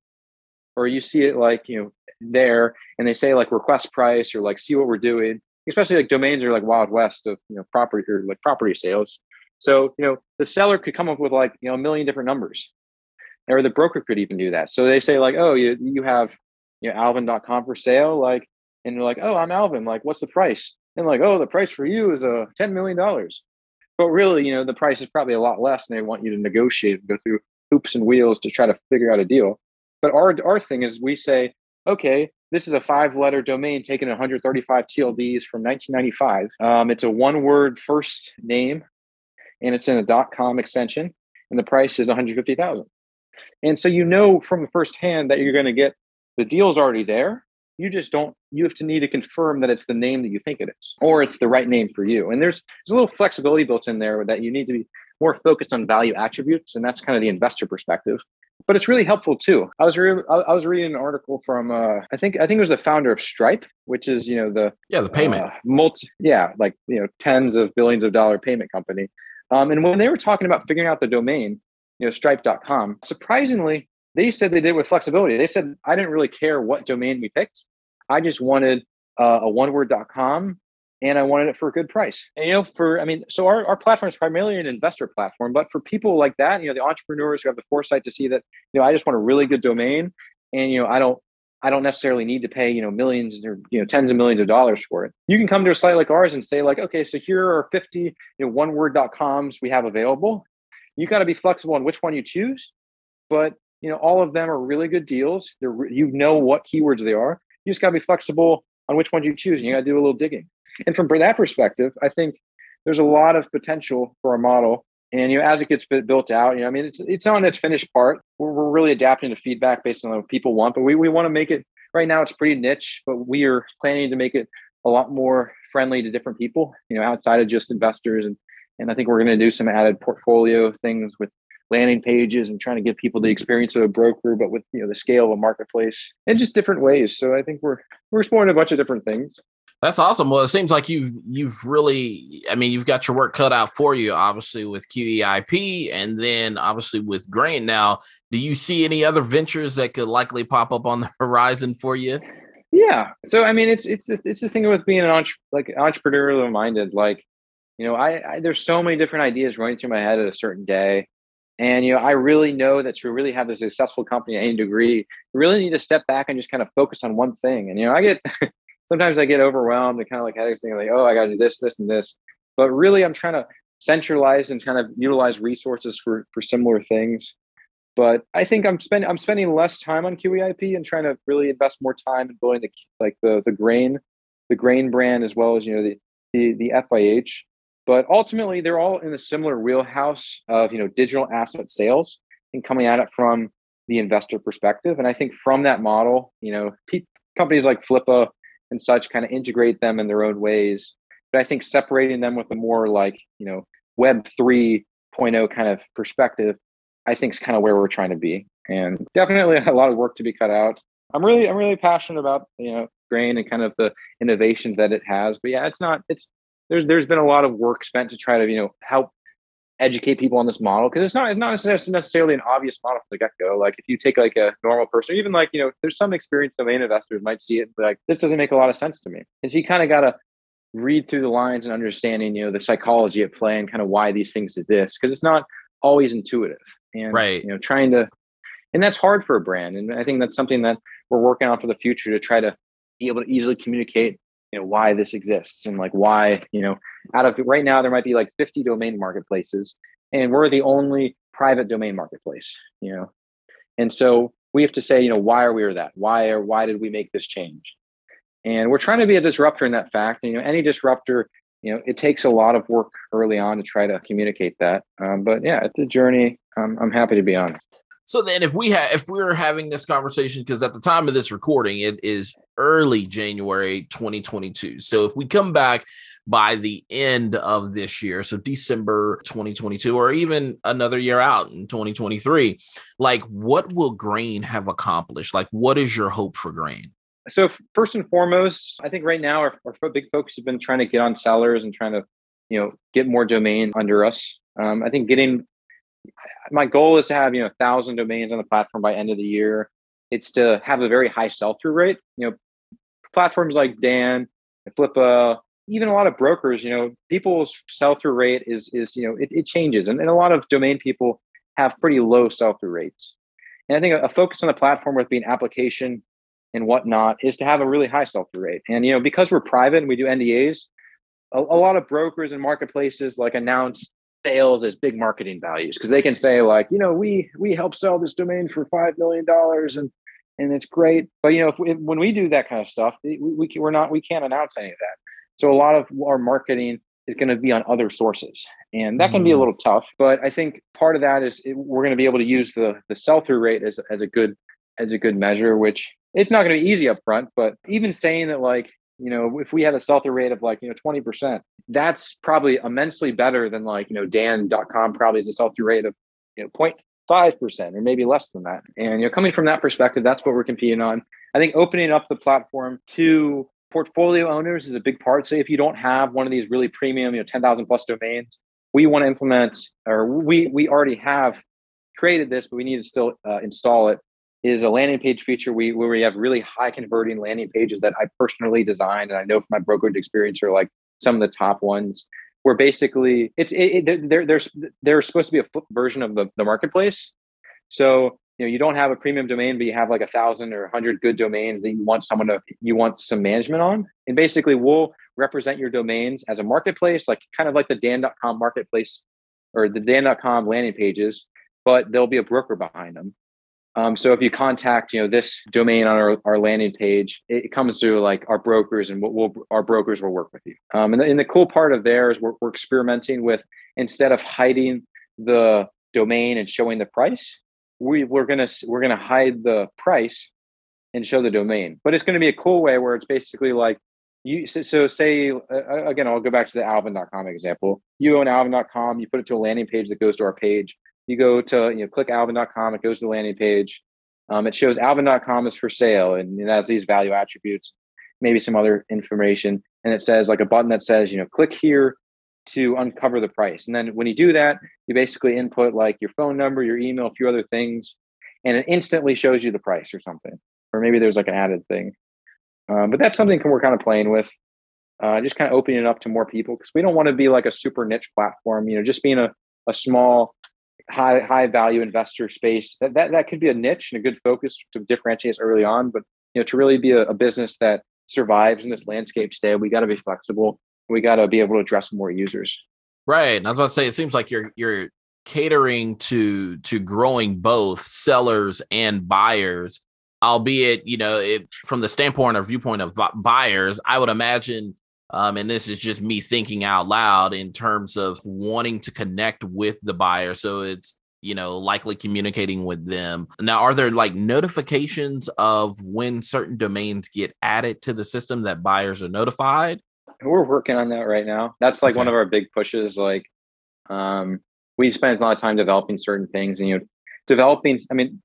or you see it like you know there, and they say like request price or like see what we're doing. Especially like domains are like wild west of you know property or like property sales. So you know the seller could come up with like you know a million different numbers or the broker could even do that. So they say like, oh, you you have you know Alvin.com for sale, like, and you're like, oh, I'm Alvin. Like, what's the price? And like, oh, the price for you is a uh, ten million dollars. But really, you know, the price is probably a lot less, and they want you to negotiate and go through hoops and wheels to try to figure out a deal. But our our thing is, we say, okay, this is a five letter domain taken 135 TLDs from 1995. Um, it's a one word first name, and it's in a dot .com extension, and the price is 150,000. And so you know from the first hand that you're going to get the deal's already there. You just don't, you have to need to confirm that it's the name that you think it is, or it's the right name for you. And there's, there's a little flexibility built in there that you need to be more focused on value attributes. And that's kind of the investor perspective. But it's really helpful too. I was re- I was reading an article from uh, I think I think it was the founder of Stripe, which is you know the yeah the payment uh, multi yeah like you know tens of billions of dollar payment company. Um, and when they were talking about figuring out the domain, you know, stripe.com. Surprisingly, they said they did with flexibility. They said, I didn't really care what domain we picked. I just wanted uh, a one word.com and I wanted it for a good price. And, you know, for, I mean, so our, our platform is primarily an investor platform, but for people like that, you know, the entrepreneurs who have the foresight to see that, you know, I just want a really good domain and, you know, I don't, I don't necessarily need to pay, you know, millions or, you know, tens of millions of dollars for it. You can come to a site like ours and say like, okay, so here are 50, you know, one word.coms we have available you got to be flexible on which one you choose. But you know, all of them are really good deals. They're you know what keywords they are. You just got to be flexible on which ones you choose, and you got to do a little digging. And from that perspective, I think there's a lot of potential for our model. And you know, as it gets built out, you know, I mean, it's it's on its finished part. We're, we're really adapting to feedback based on what people want, but we we want to make it. Right now, it's pretty niche, but we are planning to make it a lot more friendly to different people. You know, outside of just investors and and I think we're going to do some added portfolio things with landing pages and trying to give people the mm-hmm. experience of a broker, but with you know the scale of a marketplace and just different ways. So I think we're we're exploring a bunch of different things. That's awesome. Well, it seems like you've you've really, I mean, you've got your work cut out for you, obviously with QEIP, and then obviously with Graen. Now, do you see any other ventures that could likely pop up on the horizon for you? Yeah. So I mean, it's it's it's the thing with being an entre- like entrepreneurial minded. Like you know, I, I there's so many different ideas running through my head at a certain day. And you know, I really know that to really have a successful company at any degree, you really need to step back and just kind of focus on one thing. And you know, I get sometimes I get overwhelmed and kind of like headaches thinking like, oh, I got to do this, this, and this. But really, I'm trying to centralize and kind of utilize resources for for similar things. But I think I'm spending I'm spending less time on QEIP and trying to really invest more time in building the like the the Graen, the Graen brand as well as you know the the, the FIH but ultimately they're all in a similar wheelhouse of you know digital asset sales and coming at it from the investor perspective. And i think from that model you know pe- companies like flippa and such kind of integrate them in their own ways. But i think separating them with a more like you know web 3.0 kind of perspective i think is kind of where we're trying to be. And definitely a lot of work to be cut out. I'm really i'm really passionate about you know Graen and kind of the innovations that it has. But yeah it's not it's there's there's been a lot of work spent to try to you know help educate people on this model because it's not it's not necessarily an obvious model from the get go. Like if you take like a normal person, even like you know, there's some experienced domain investors might see it and be like, this doesn't make a lot of sense to me. And so you kind of got to read through the lines and understanding you know the psychology at play and kind of why these things exist because it's not always intuitive and right you know trying to and that's hard for a brand and i think that's something that we're working on for the future to try to be able to easily communicate you know why this exists and like why you know out of right now there might be like 50 domain marketplaces and we're the only private domain marketplace you know and so we have to say you know why are we or that why or why did we make this change And we're trying to be a disruptor in that fact. And, you know, any disruptor, you know, it takes a lot of work early on to try to communicate that. Um, but yeah, it's a journey. Um, I'm happy to be on. So then, if we have, if we're having this conversation, because at the time of this recording, it is early January 2022. So if we come back by the end of this year, so December 2022, or even another year out in 2023, like what will Graen have accomplished? Like, what is your hope for Graen? So first and foremost, I think right now our, our big focus has been trying to get on sellers and trying to, you know, get more domain under us. Um, I think getting my goal is to have you know a thousand domains on the platform by end of the year. It's to have a very high sell through rate. You know, platforms like Dan, Flippa, even a lot of brokers, you know, people's sell through rate is is you know it, it changes, and, and a lot of domain people have pretty low sell through rates. And I think a, a focus on the platform with being application and whatnot is to have a really high sell through rate. And you know, because we're private and we do NDAs, a, a lot of brokers and marketplaces like announce sales as big marketing values because they can say like, you know, we we help sell this domain for five million dollars and and it's great. But you know, if, if, when we do that kind of stuff, we, we we're not we can't announce any of that. So a lot of our marketing is going to be on other sources, and that can be a mm. little tough. But I think part of that is it, we're going to be able to use the the sell through rate as as a good as a good measure, which it's not going to be easy up front. But even saying that like you know, if we had a sell-through rate of like, you know, 20%, that's probably immensely better than like, you know, Dan.com probably has a sell-through rate of, you know, 0.5% or maybe less than that. And, you know, coming from that perspective, that's what we're competing on. I think opening up the platform to portfolio owners is a big part. So if you don't have one of these really premium, you know, 10,000 plus domains, we want to implement, or we, we already have created this, but we need to still uh, install it is a landing page feature we, where we have really high converting landing pages that I personally designed and I know from my brokerage experience are like some of the top ones. Where basically it's it, it, they're they're they're supposed to be a version of the, the marketplace. So you know you don't have a premium domain, but you have like a thousand or a hundred good domains that you want someone to you want some management on. And basically, we'll represent your domains as a marketplace, like kind of like the Dan.com marketplace or the Dan.com landing pages, but there'll be a broker behind them. Um, so if you contact, you know, this domain on our, our landing page, it comes to like our brokers and we'll, we'll our brokers will work with you. Um, and, the, and the cool part of there is we're, we're experimenting with, instead of hiding the domain and showing the price, we, we're to, we're to hide the price and show the domain, but it's to be a cool way where it's basically like you, so, so say, uh, again, I'll go back to the alvin.com example. You own alvin.com, you put it to a landing page that goes to our page you go to you know click alvin.com it goes to the landing page. Um, it shows alvin.com is for sale and it has these value attributes maybe some other information and it says like a button that says you know click here to uncover the price. And then when you do that you basically input like your phone number your email a few other things and it instantly shows you the price or something. Or maybe there's like an added thing. Um, but that's something we're kind of playing with uh, just kind of opening it up to more people because we don't want to be like a super niche platform you know just being a, a small high high value investor space that, that that could be a niche and a good focus to differentiate us early on but you know to really be a, a business that survives in this landscape today we got to be flexible. We got to be able to address more users. Right and i was about to say it seems like you're you're catering to to growing both sellers and buyers albeit you know it, from the standpoint or viewpoint of buyers i would imagine um, and this is just me thinking out loud in terms of wanting to connect with the buyer. So it's, you know, likely communicating with them. Now, are there like notifications of when certain domains get added to the system that buyers are notified? We're working on that right now. That's like okay. one of our big pushes. Like, um, we spend a lot of time developing certain things and, you know, developing, I mean,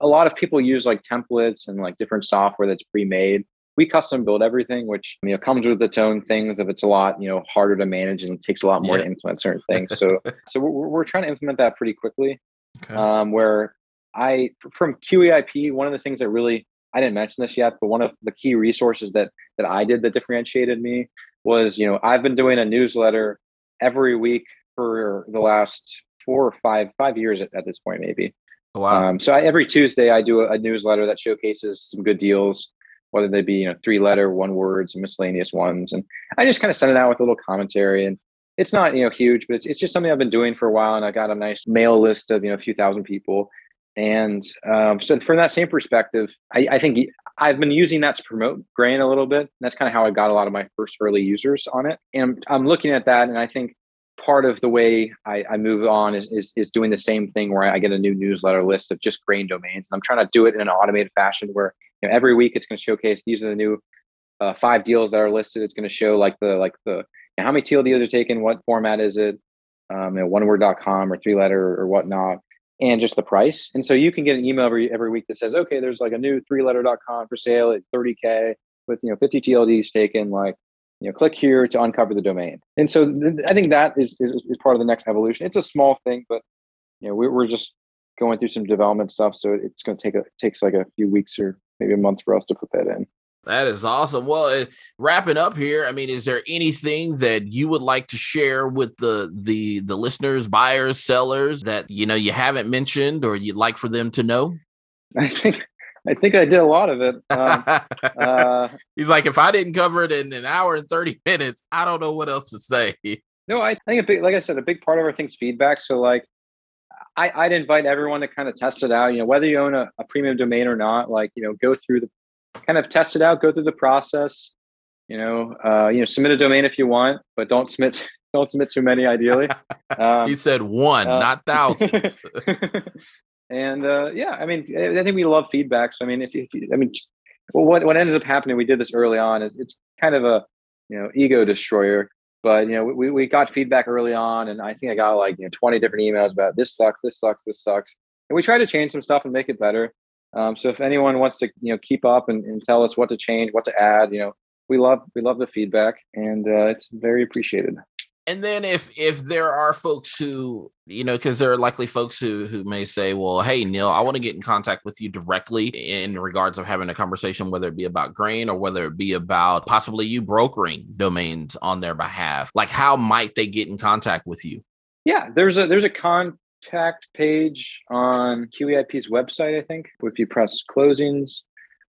a lot of people use like templates and like different software that's pre-made we custom build everything, which you know comes with its own things. If it's a lot, you know, harder to manage and takes a lot more yeah. to implement certain things. So, so we're, we're trying to implement that pretty quickly. Okay. Um, where I from QEIP, one of the things that really I didn't mention this yet, but one of the key resources that that I did that differentiated me was, you know, I've been doing a newsletter every week for the last four or five five years at, at this point, maybe. Oh, wow. Um, so I, every Tuesday I do a, a, newsletter that showcases some good deals whether they be you know three letter, one words, and miscellaneous ones, and I just kind of send it out with a little commentary. And it's not you know huge, but it's, it's just something I've been doing for a while, and I got a nice mail list of you know a few thousand people. And um, so, from that same perspective, I, I, think I've been using that to promote Graen a little bit. That's kind of how I got a lot of my first early users on it. And I'm looking at that, and I think part of the way I, I move on is, is, is doing the same thing where I get a new newsletter list of just Graen domains. And I'm trying to do it in an automated fashion where you know, every week it's going to showcase these are the new uh, five deals that are listed. It's going to show like the like the you know, how many TLDs are taken, what format is it, um, you know, oneword.com or three letter or whatnot, and just the price. And so you can get an email every every week that says, okay, there's like a new three letter.com for sale at 30k with you know 50 TLDs taken. Like you know, click here to uncover the domain. And so th- I think that is, is, is part of the next evolution. It's a small thing, but you know, we're, we're just going through some development stuff. So it's going to take a, takes like a few weeks or maybe a month for us to put that in. That is awesome. Well, uh, wrapping up here, I mean, is there anything that you would like to share with the the the listeners, buyers, sellers that you know you haven't mentioned or you'd like for them to know? I think I think I did a lot of it. Um, uh, He's like, if I didn't cover it in an hour and 30 minutes, I don't know what else to say. No, I think a big, like I said, a big part of our thing's feedback. So like, I, I'd invite everyone to kind of test it out. You know, whether you own a, a premium domain or not, like, you know, go through the kind of test it out, go through the process, you know, uh, you know, submit a domain if you want, but don't submit, don't submit too many ideally. Um, he said one, uh, not thousands. and uh, yeah, I mean, I think we love feedback. So I mean, if you, if you I mean, well, what what ended up happening? We did this early on. It, it's kind of a you know ego destroyer. But you know, we we got feedback early on, and I think I got like you know twenty different emails about this sucks, this sucks, this sucks, and we try to change some stuff and make it better. Um, so if anyone wants to you know keep up and, and tell us what to change, what to add, you know, we love we love the feedback, and uh, it's very appreciated and then if if there are folks who you know because there are likely folks who who may say well hey neil i want to get in contact with you directly in regards of having a conversation whether it be about Graen or whether it be about possibly you brokering domains on their behalf. Like how might they get in contact with you? Yeah there's a there's a contact page on qeip's website i think if you press closings.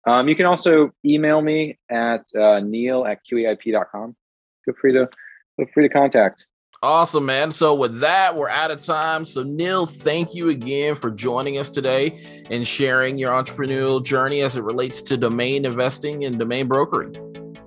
Um, you can also email me at uh, neil at qeip.com feel free to feel free to contact. Awesome, man. So, with that, we're out of time. So, Neil, thank you again for joining us today and sharing your entrepreneurial journey as it relates to domain investing and domain brokering.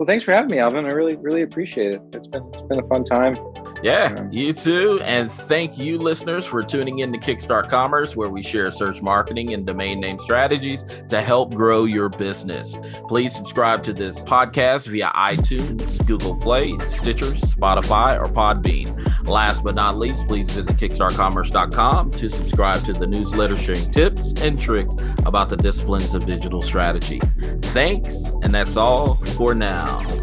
Well, thanks for having me, Alvin. I really, really appreciate it. It's been, it's been a fun time. Yeah, um, you too. And thank you, listeners, for tuning in to Kickstart Commerce, where we share search marketing and domain name strategies to help grow your business. Please subscribe to this podcast via iTunes, Google Play, Stitcher, Spotify, or Podbean. Last but not least, please visit kickstartcommerce.com to subscribe to the newsletter sharing tips and tricks about the disciplines of digital strategy. Thanks, and that's all for now.